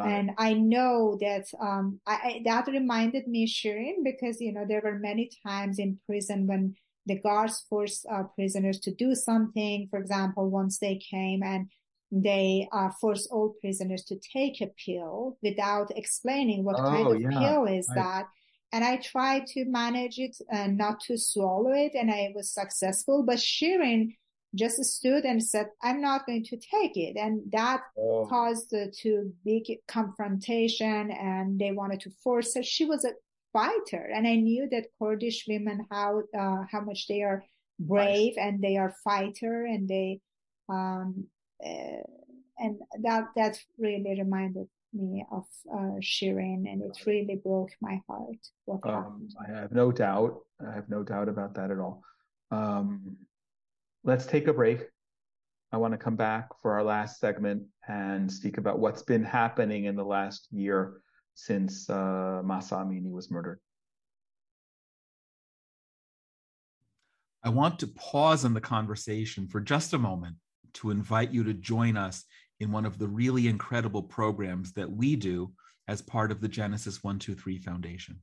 and I know that um, I, I, that reminded me, Shirin, because you know there were many times in prison when the guards forced uh, prisoners to do something. For example, once they came and they uh, forced all prisoners to take a pill without explaining what oh, kind of yeah. pill is I... that. And I tried to manage it and not to swallow it, and I was successful. But Shirin just stood and said, I'm not going to take it. And that oh. caused uh, to big confrontation and they wanted to force her. She was a fighter. And I knew that Kurdish women, how, uh, how much they are brave nice. and they are fighter and they, um, uh, and that, that really reminded me of uh, Shirin, and it really broke my heart. What um, happened? I have no doubt. I have no doubt about that at all. Um, let's take a break. I want to come back for our last segment and speak about what's been happening in the last year since uh, Mahsa Amini was murdered. I want to pause in the conversation for just a moment to invite you to join us in one of the really incredible programs that we do as part of the Genesis 123 Foundation.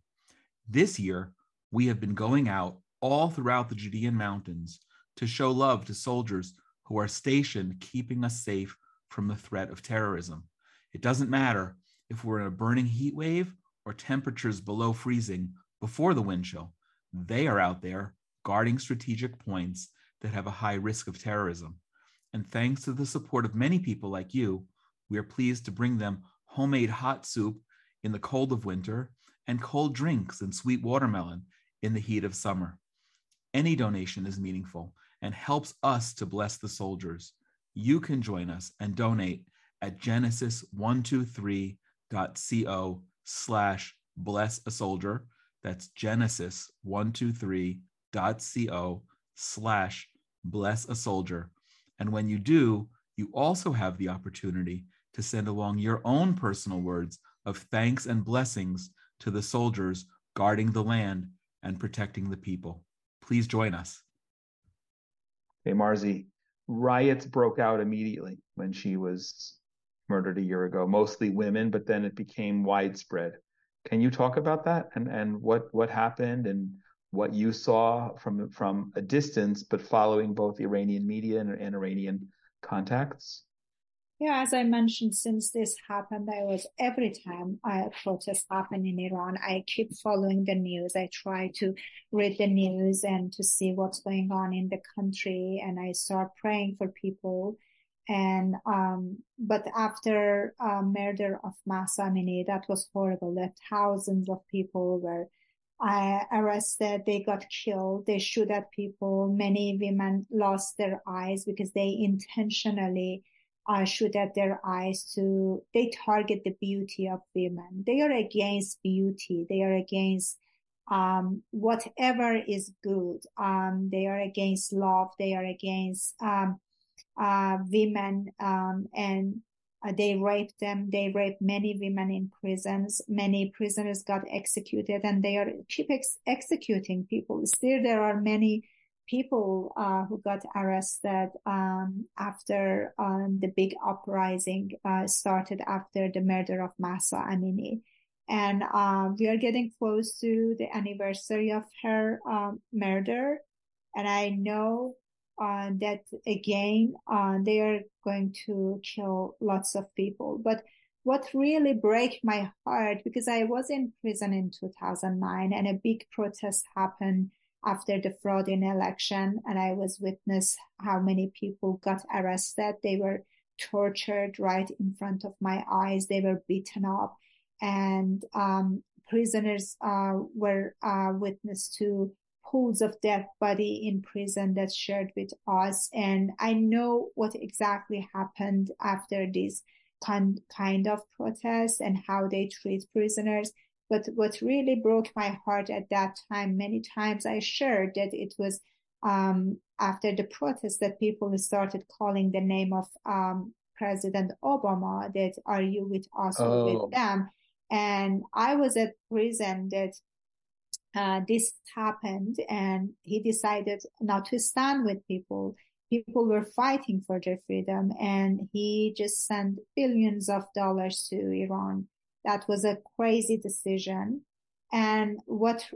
This year, we have been going out all throughout the Judean mountains to show love to soldiers who are stationed keeping us safe from the threat of terrorism. It doesn't matter if we're in a burning heat wave or temperatures below freezing before the wind chill. They are out there guarding strategic points that have a high risk of terrorism. And thanks to the support of many people like you, we are pleased to bring them homemade hot soup in the cold of winter and cold drinks and sweet watermelon in the heat of summer. Any donation is meaningful and helps us to bless the soldiers. You can join us and donate at genesis123.co slash bless a soldier. That's genesis123.co slash bless a soldier. And when you do, you also have the opportunity to send along your own personal words of thanks and blessings to the soldiers guarding the land and protecting the people. Please join us. Hey, Marzi, riots broke out immediately when she was murdered a year ago, mostly women, but then it became widespread. Can you talk about that and, and what, what happened and what you saw from from a distance, but following both Iranian media and, and Iranian contacts? Yeah, as I mentioned, since this happened, I was every time a protest happened in Iran, I keep following the news. I try to read the news and to see what's going on in the country, and I start praying for people. And um, but after uh, murder of Mahsa Amini, that was horrible. That thousands of people were uh, arrested, they got killed, they shoot at people. Many women lost their eyes because they intentionally uh, shoot at their eyes to, they target the beauty of women. They are against beauty. They are against, um, whatever is good. Um, they are against love. They are against, um, uh, women, um, and uh, they raped them. They raped many women in prisons. Many prisoners got executed and they are keep ex- executing people. Still, there are many people uh, who got arrested um, after um, the big uprising uh, started after the murder of Mahsa Amini. And uh, we are getting close to the anniversary of her um, murder. And I know uh, that again, uh, they are going to kill lots of people. But what really break my heart, because I was in prison in 2009 and a big protest happened after the fraud in election and I was witness how many people got arrested. They were tortured right in front of my eyes. They were beaten up and, um, prisoners, uh, were, uh, witness to pools of death body in prison that shared with us. And I know what exactly happened after this kind, kind of protest and how they treat prisoners. But what really broke my heart at that time, many times I shared that it was um, after the protest that people started calling the name of um, President Obama, that are you with us oh. or with oh. them? And I was at prison that uh, this happened and he decided not to stand with people. People were fighting for their freedom and he just sent billions of dollars to Iran. That was a crazy decision. And what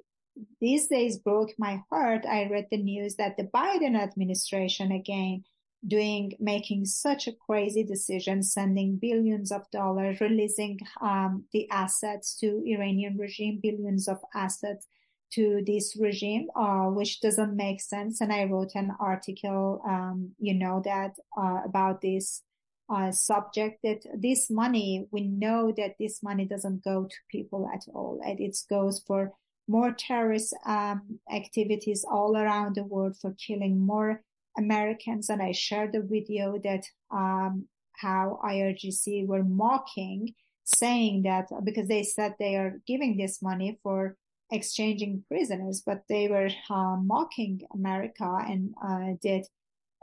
these days broke my heart, I read the news that the Biden administration again doing, making such a crazy decision, sending billions of dollars, releasing um, the assets to Iranian regime, billions of assets to this regime, uh, which doesn't make sense. And I wrote an article, um, you know, that, uh, about this, uh, subject that this money, we know that this money doesn't go to people at all. And it goes for more terrorist, um, activities all around the world for killing more Americans. And I shared a video that, um, how IRGC were mocking saying that because they said they are giving this money for exchanging prisoners, but they were uh, mocking America and uh, did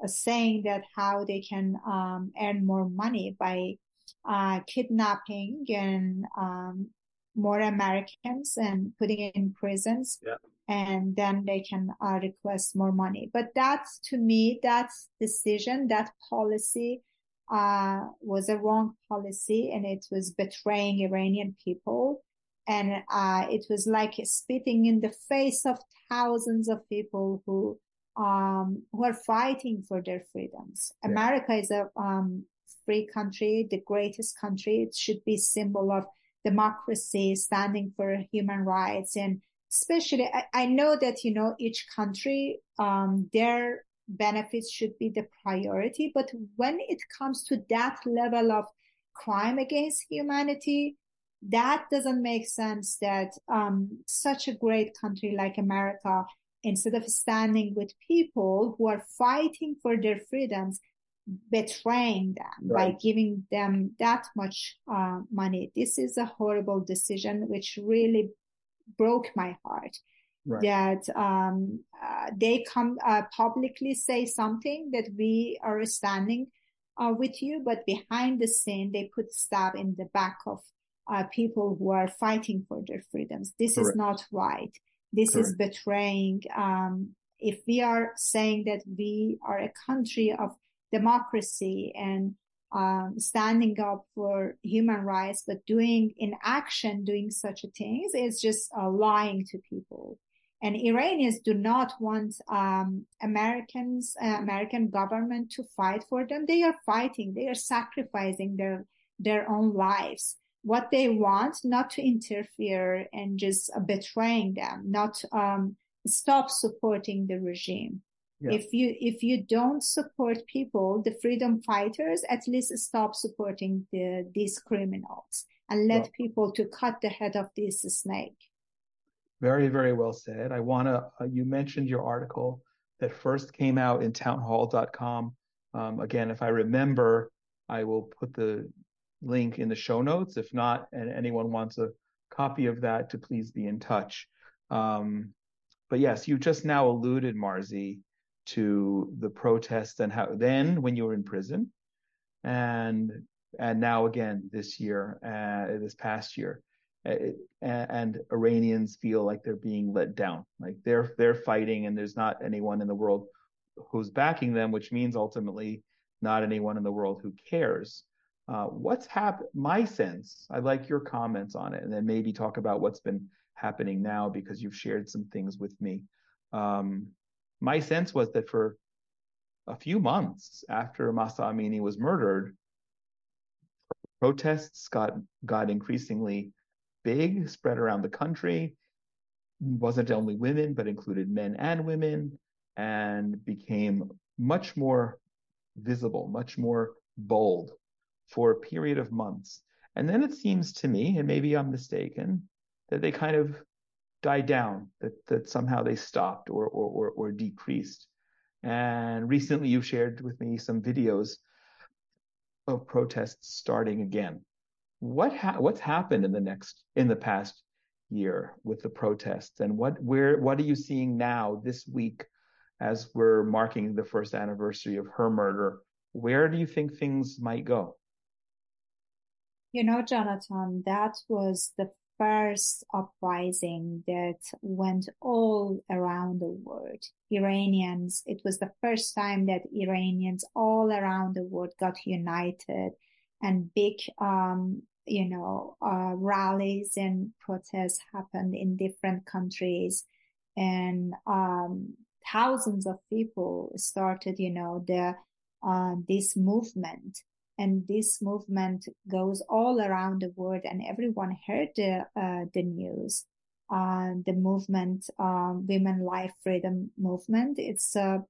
uh, saying that how they can um, earn more money by uh, kidnapping and um, more Americans and putting it in prisons. Yeah. And then they can uh, request more money. But that's to me, that decision, that policy uh, was a wrong policy and it was betraying Iranian people. And, uh, it was like spitting in the face of thousands of people who, um, who are fighting for their freedoms. Yeah. America is a, um, free country, the greatest country. It should be symbol of democracy, standing for human rights. And especially, I, I know that, you know, each country, um, their benefits should be the priority. But when it comes to that level of crime against humanity, that doesn't make sense that um, such a great country like America, instead of standing with people who are fighting for their freedoms, betraying them right. by giving them that much uh, money. This is a horrible decision, which really broke my heart right. that um, uh, they come uh, publicly say something that we are standing uh, with you, but behind the scene they put stab in the back of uh, people who are fighting for their freedoms. This Correct. is not right. This Correct. is betraying. Um, if we are saying that we are a country of democracy and um, standing up for human rights, but doing in action, doing such a things is just uh, lying to people. And Iranians do not want um, Americans, uh, American government to fight for them. They are fighting. They are sacrificing their their own lives. What they want, not to interfere and just uh, betraying them, not um, stop supporting the regime. Yeah. If you if you don't support people, the freedom fighters, at least stop supporting the these criminals and let people to cut the head of this snake. Very, very well said. I want to, uh, you mentioned your article that first came out in townhall.com. Um, again, if I remember, I will put the link in the show notes. If not, and anyone wants a copy of that, to please be in touch. Um, but yes, you just now alluded, Marzi, to the protests and how then when you were in prison, and and now again this year, uh, this past year and, and Iranians feel like they're being let down, like they're they're fighting, and there's not anyone in the world who's backing them, which means ultimately not anyone in the world who cares. Uh, what's happened? My sense, I'd like your comments on it, and then maybe talk about what's been happening now because you've shared some things with me. Um, my sense was that for a few months after Mahsa Amini was murdered, protests got got increasingly big, spread around the country, wasn't only women, but included men and women, and became much more visible, much more bold for a period of months. And then it seems to me, and maybe I'm mistaken, that they kind of died down, that, that somehow they stopped or, or, or, or decreased. And recently you've shared with me some videos of protests starting again what ha- what's happened in the next in the past year with the protests and what where what are you seeing now this week as we're marking the first anniversary of her murder where do you think things might go you know jonathan that was the first uprising that went all around the world. Iranians it was the first time that iranians all around the world got united and big um, you know, uh, rallies and protests happened in different countries. And, um, thousands of people started, you know, the, uh, this movement and this movement goes all around the world and everyone heard the, uh, the news. uh, the movement, um, Women Life Freedom Movement. It's a,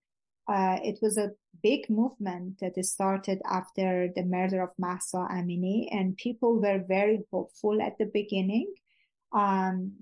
uh, it was a big movement that started after the murder of Mahsa Amini, and people were very hopeful at the beginning. Um,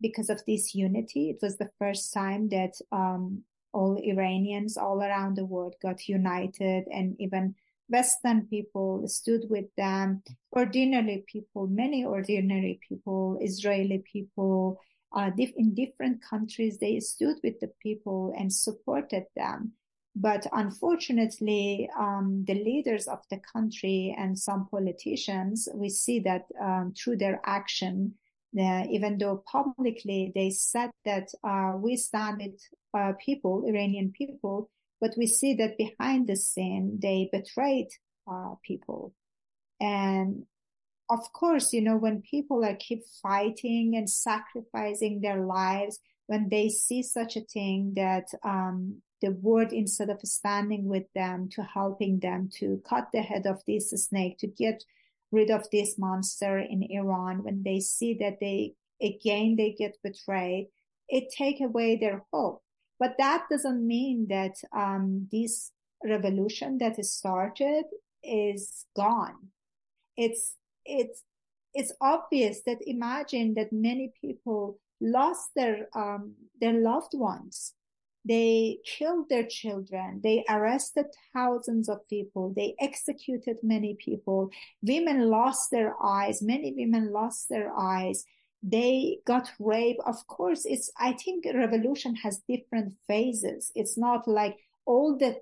because of this unity, it was the first time that um, all Iranians all around the world got united, and even Western people stood with them, ordinary people, many ordinary people, Israeli people, uh, in different countries, they stood with the people and supported them. But unfortunately, um, the leaders of the country and some politicians, we see that um, through their action, uh, even though publicly they said that uh, we stand with uh, people, Iranian people, but we see that behind the scene they betrayed uh, people. And of course, you know, when people are keep fighting and sacrificing their lives, when they see such a thing that um, the world, instead of standing with them to helping them to cut the head of this snake, to get rid of this monster in Iran, when they see that they again they get betrayed, it take away their hope. But that doesn't mean that um, this revolution that is started is gone. It's it's it's obvious that imagine that many people lost their um, their loved ones they killed their children. They arrested thousands of people. They executed many people. Women lost their eyes. Many women lost their eyes. They got raped. Of course, it's, I think revolution has different phases. It's not like all the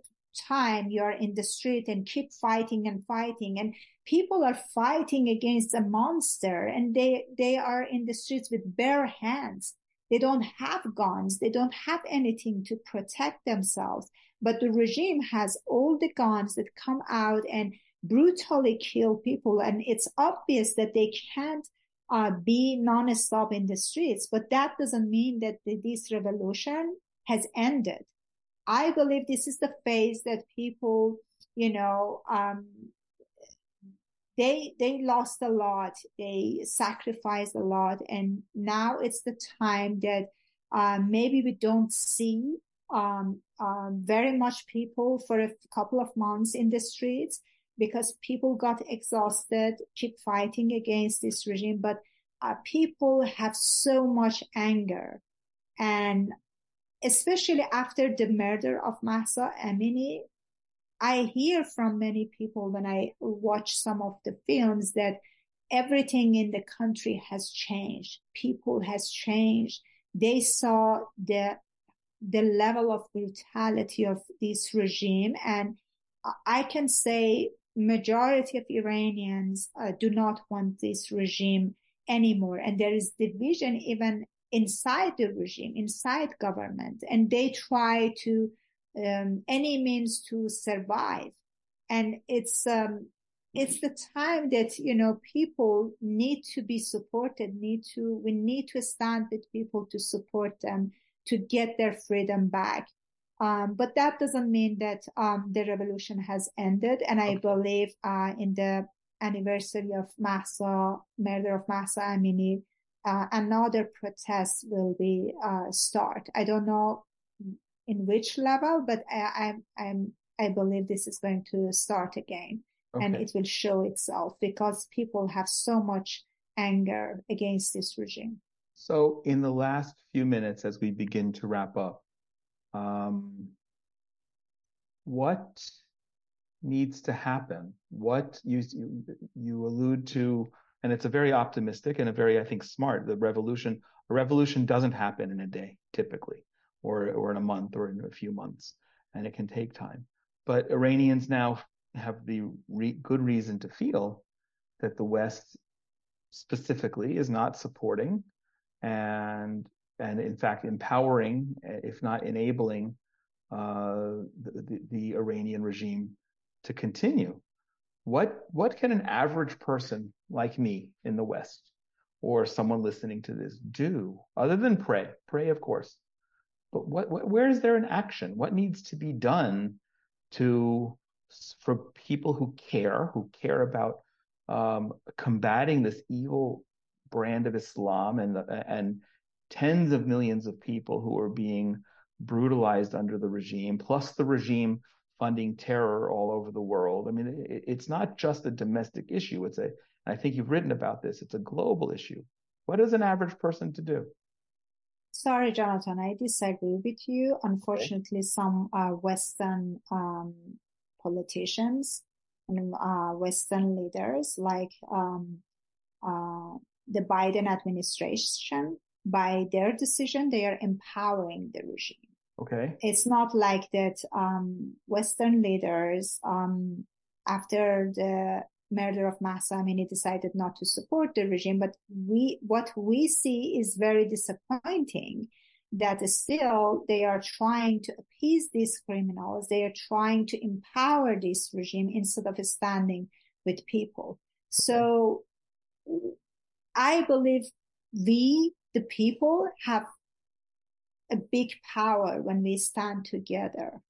time you're in the street and keep fighting and fighting and people are fighting against a monster and they, they are in the streets with bare hands they don't have guns. They don't have anything to protect themselves. But the regime has all the guns that come out and brutally kill people. And it's obvious that they can't uh, be non-stop in the streets. But that doesn't mean that the, this revolution has ended. I believe this is the phase that people, you know, um, they they lost a lot they sacrificed a lot and now it's the time that uh, maybe we don't see um, uh, very much people for a couple of months in the streets because people got exhausted keep fighting against this regime but uh, people have so much anger and especially after the murder of Mahsa Amini, I hear from many people when I watch some of the films that everything in the country has changed. People has changed. They saw the, the level of brutality of this regime. And I can say majority of Iranians uh, do not want this regime anymore. And there is division even inside the regime, inside government. And they try to um, any means to survive. And it's, um, it's the time that, you know, people need to be supported, need to, we need to stand with people to support them to get their freedom back. Um, but that doesn't mean that, um, the revolution has ended. And I believe, uh, in the anniversary of Mahsa, murder of Mahsa Amini, uh, another protest will be, uh, start. I don't know in which level, but I, I, I'm, I believe this is going to start again okay. and it will show itself because people have so much anger against this regime. So in the last few minutes, as we begin to wrap up, um, what needs to happen? What you, you allude to, and it's a very optimistic and a very, I think, smart. The revolution, a revolution doesn't happen in a day, typically or or in a month or in a few months, and it can take time. But Iranians now have the re- good reason to feel that the West specifically is not supporting and and in fact empowering, if not enabling, uh, the, the, the Iranian regime to continue. What what can an average person like me in the West or someone listening to this do other than pray? Pray, of course, but what, what, where is there an action? What needs to be done to for people who care, who care about um, combating this evil brand of Islam and and tens of millions of people who are being brutalized under the regime, plus the regime funding terror all over the world. I mean, it, it's not just a domestic issue. It's a, I think you've written about this. It's a global issue. What is an average person to do? Sorry, Jonathan, I disagree with you. Unfortunately, some uh, Western um, politicians and uh, Western leaders, like um, uh, the Biden administration, by their decision, they are empowering the regime. Okay. It's not like that um, Western leaders, um, after the murder of Mahsa Amini decided not to support the regime. But we, what we see is very disappointing that still they are trying to appease these criminals. They are trying to empower this regime instead of standing with people. So I believe we, the people, have a big power when we stand together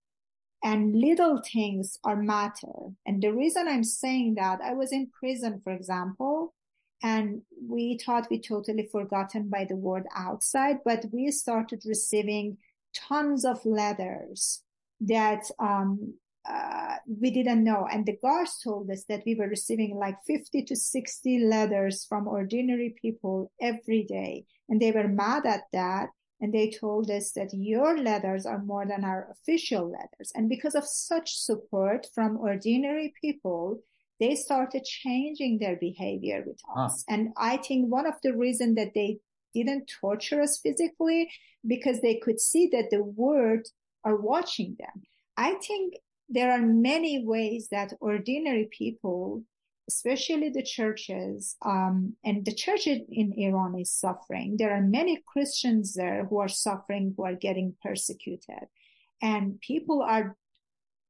and little things are matter. And the reason I'm saying that, I was in prison, for example, and we thought we totally forgotten by the word outside, but we started receiving tons of letters that um, uh, we didn't know. And the guards told us that we were receiving like 50 to 60 letters from ordinary people every day. And they were mad at that and they told us that your letters are more than our official letters. And because of such support from ordinary people, they started changing their behavior with us. And I think one of the reasons that they didn't torture us physically because they could see that the world are watching them. I think there are many ways that ordinary people especially the churches, um, and the church in Iran is suffering. There are many Christians there who are suffering, who are getting persecuted, and people are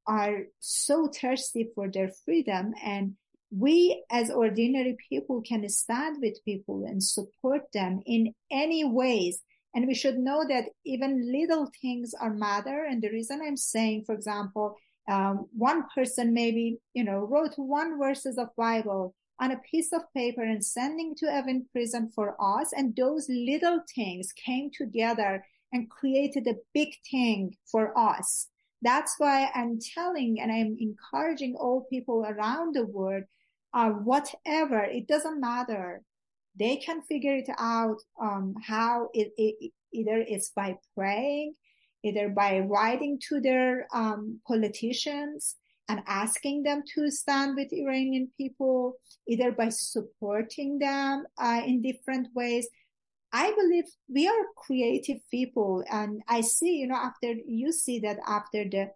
are so thirsty for their freedom. And we, as ordinary people, can stand with people and support them in any ways. And we should know that even little things are matter. And the reason I'm saying, for example, um, one person maybe, you know, wrote one verses of Bible on a piece of paper and sending to Evin prison for us. And those little things came together and created a big thing for us. That's why I'm telling and I'm encouraging all people around the world, uh, whatever, it doesn't matter. They can figure it out, um, how it, it, either it's by praying, either by writing to their um, politicians and asking them to stand with Iranian people, either by supporting them uh, in different ways. I believe we are creative people, and I see, you know, after you see that after the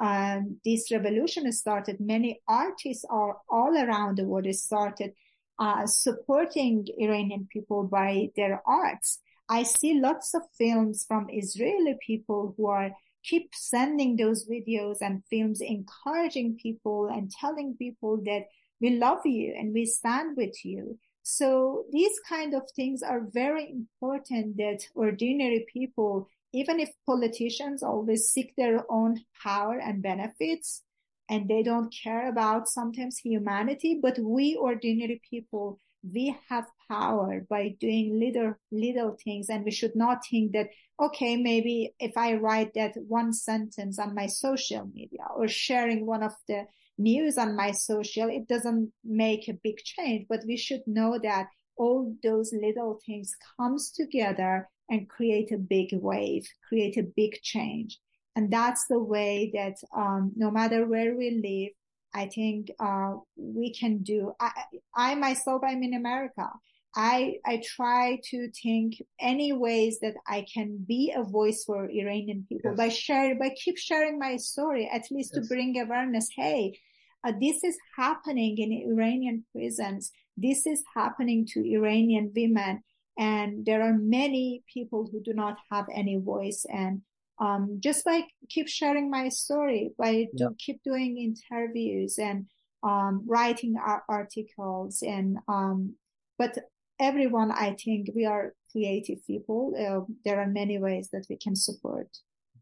um, this revolution started, many artists are all around the world started uh, supporting Iranian people by their arts. I see lots of films from Israeli people who are keep sending those videos and films encouraging people and telling people that we love you and we stand with you. So these kind of things are very important that ordinary people, even if politicians always seek their own power and benefits and they don't care about sometimes humanity, but we ordinary people we have power by doing little little things and we should not think that okay maybe if i write that one sentence on my social media or sharing one of the news on my social it doesn't make a big change. But we should know that all those little things comes together and create a big wave create a big change. And that's the way that um, no matter where we live I think uh, we can do. I, I myself, I'm in America. I I try to think any ways that I can be a voice for Iranian people yes. by share by keep sharing my story, at least yes. to bring awareness. Hey, uh, this is happening in Iranian prisons. This is happening to Iranian women, and there are many people who do not have any voice. And um, just by keep sharing my story, by yeah. keep doing interviews and um, writing articles, and um, but everyone, I think we are creative people. Uh, there are many ways that we can support.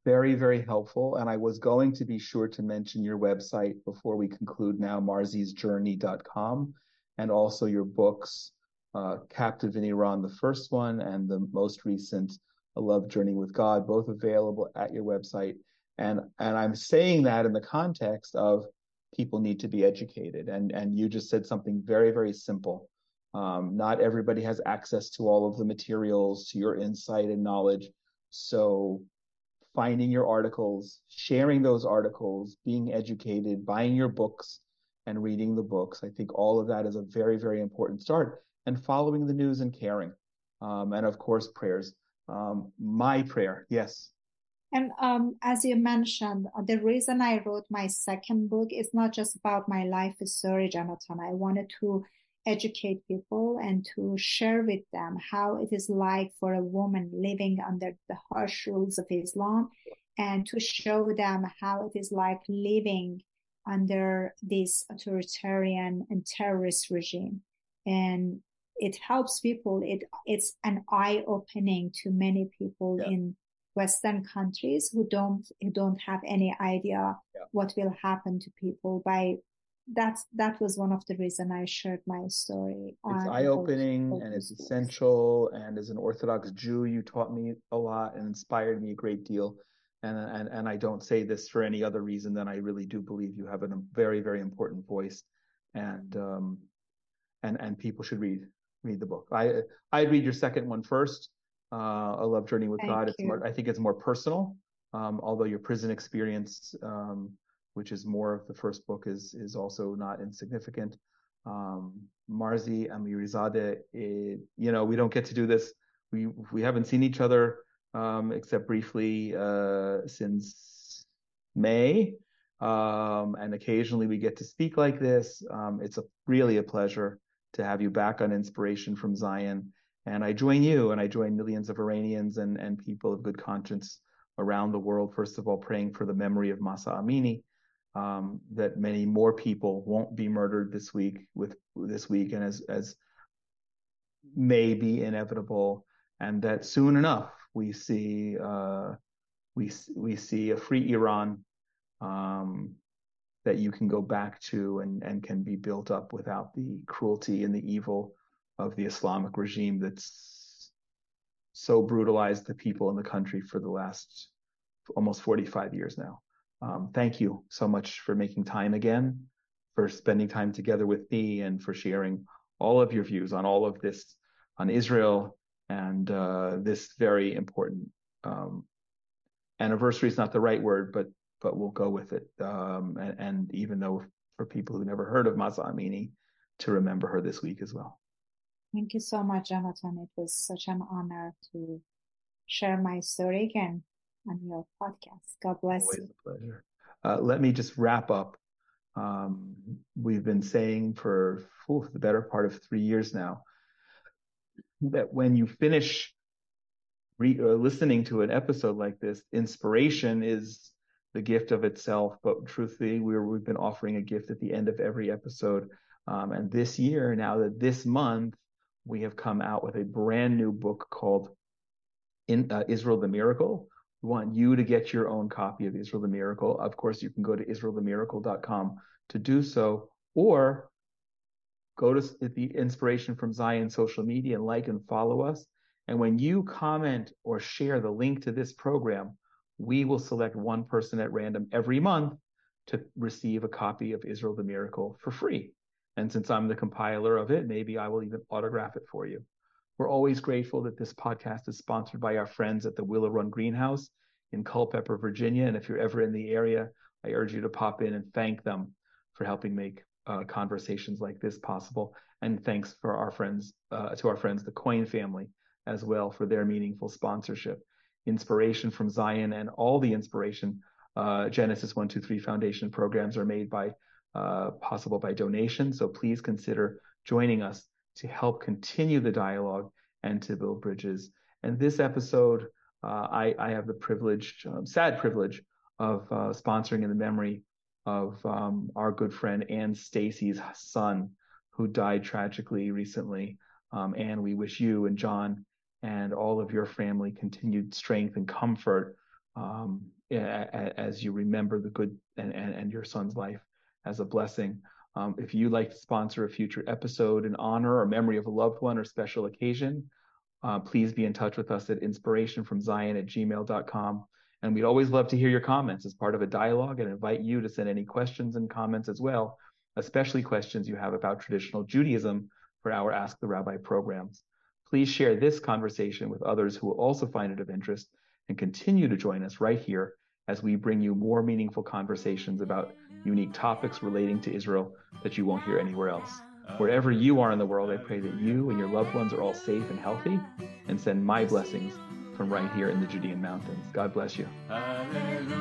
Very, very helpful. And I was going to be sure to mention your website before we conclude now, marzisjourney.com, and also your books, uh, Captive in Iran, the first one, and the most recent, A Love Journey with God, both available at your website. And and I'm saying that in the context of people need to be educated. And and you just said something very very simple. Um, not everybody has access to all of the materials, to your insight and knowledge. So finding your articles, sharing those articles, being educated, buying your books and reading the books. I think all of that is a very, very important start. And following the news and caring. Um, and of course, prayers. Um, my prayer, yes. And um, as you mentioned, uh, the reason I wrote my second book is not just about my life story, Jonathan. I wanted to educate people and to share with them how it is like for a woman living under the harsh rules of Islam and to show them how it is like living under this authoritarian and terrorist regime. And it helps people. It, it's an eye opening to many people yeah. in Western countries who don't, who don't have any idea yeah. what will happen to people by that's that was one of the reason I shared my story. It's eye opening and it's essential. And as an Orthodox Jew, you taught me a lot and inspired me a great deal. And and and I don't say this for any other reason than I really do believe you have a very very important voice, and um, and and people should read read the book. I I'd read your second one first. Uh, a love journey with Thank God. It's more I think it's more personal. Um, although your prison experience um, which is more of the first book, is is also not insignificant. Um, Marzi Amirizadeh, it, you know, we don't get to do this. We we haven't seen each other um, except briefly uh, since May, um, and occasionally we get to speak like this. Um, it's a really a pleasure to have you back on Inspiration from Zion. And I join you, and I join millions of Iranians and and people of good conscience around the world. First of all, praying for the memory of Mahsa Amini um, that many more people won't be murdered this week with this week and as as may be inevitable and that soon enough we see uh, we we see a free Iran um, that you can go back to and and can be built up without the cruelty and the evil of the Islamic regime that's so brutalized the people in the country for the last almost 45 years now. Um, thank you so much for making time again, for spending time together with me, and for sharing all of your views on all of this on Israel and uh, this very important um, anniversary is not the right word, but but we'll go with it. Um, and, and, even though for people who never heard of Mahsa Amini, to remember her this week as well. Thank you so much, Jonathan. It was such an honor to share my story again on your podcast. God bless Always you. a pleasure. Uh, let me just wrap up. Um, we've been saying for ooh, the better part of three years now that when you finish re- uh, listening to an episode like this, inspiration is the gift of itself. But truthfully, we we've been offering a gift at the end of every episode. Um, and this year, now that this month, we have come out with a brand new book called In, uh, Israel the Miracle, we want you to get your own copy of Israel the Miracle. Of course, you can go to israelthemiracle.com to do so, or go to the Inspiration from Zion social media and like and follow us. And when you comment or share the link to this program, we will select one person at random every month to receive a copy of Israel the Miracle for free. And since I'm the compiler of it, maybe I will even autograph it for you. We're always grateful that this podcast is sponsored by our friends at the Willow Run Greenhouse in Culpeper, Virginia. And if you're ever in the area, I urge you to pop in and thank them for helping make uh, conversations like this possible. And thanks for our friends, uh, to our friends, the Coin family, as well, for their meaningful sponsorship. Inspiration from Zion and all the inspiration uh, Genesis 123 Foundation programs are made by uh, possible by donation. So please consider joining us to help continue the dialogue and to build bridges. And this episode, uh, I, I, have the privilege, um, sad privilege, of uh, sponsoring in the memory of um, our good friend Ann Stacy's son, who died tragically recently. Um, and we wish you and John and all of your family continued strength and comfort um, as you remember the good and, and, and your son's life as a blessing. Um, if you'd like to sponsor a future episode in honor or memory of a loved one or special occasion, uh, please be in touch with us at inspirationfromzion at gmail.com. And we'd always love to hear your comments as part of a dialogue and invite you to send any questions and comments as well, especially questions you have about traditional Judaism for our Ask the Rabbi programs. Please share this conversation with others who will also find it of interest and continue to join us right here as we bring you more meaningful conversations about unique topics relating to Israel that you won't hear anywhere else. Wherever you are in the world, I pray that you and your loved ones are all safe and healthy and send my blessings from right here in the Judean mountains. God bless you. Hallelujah.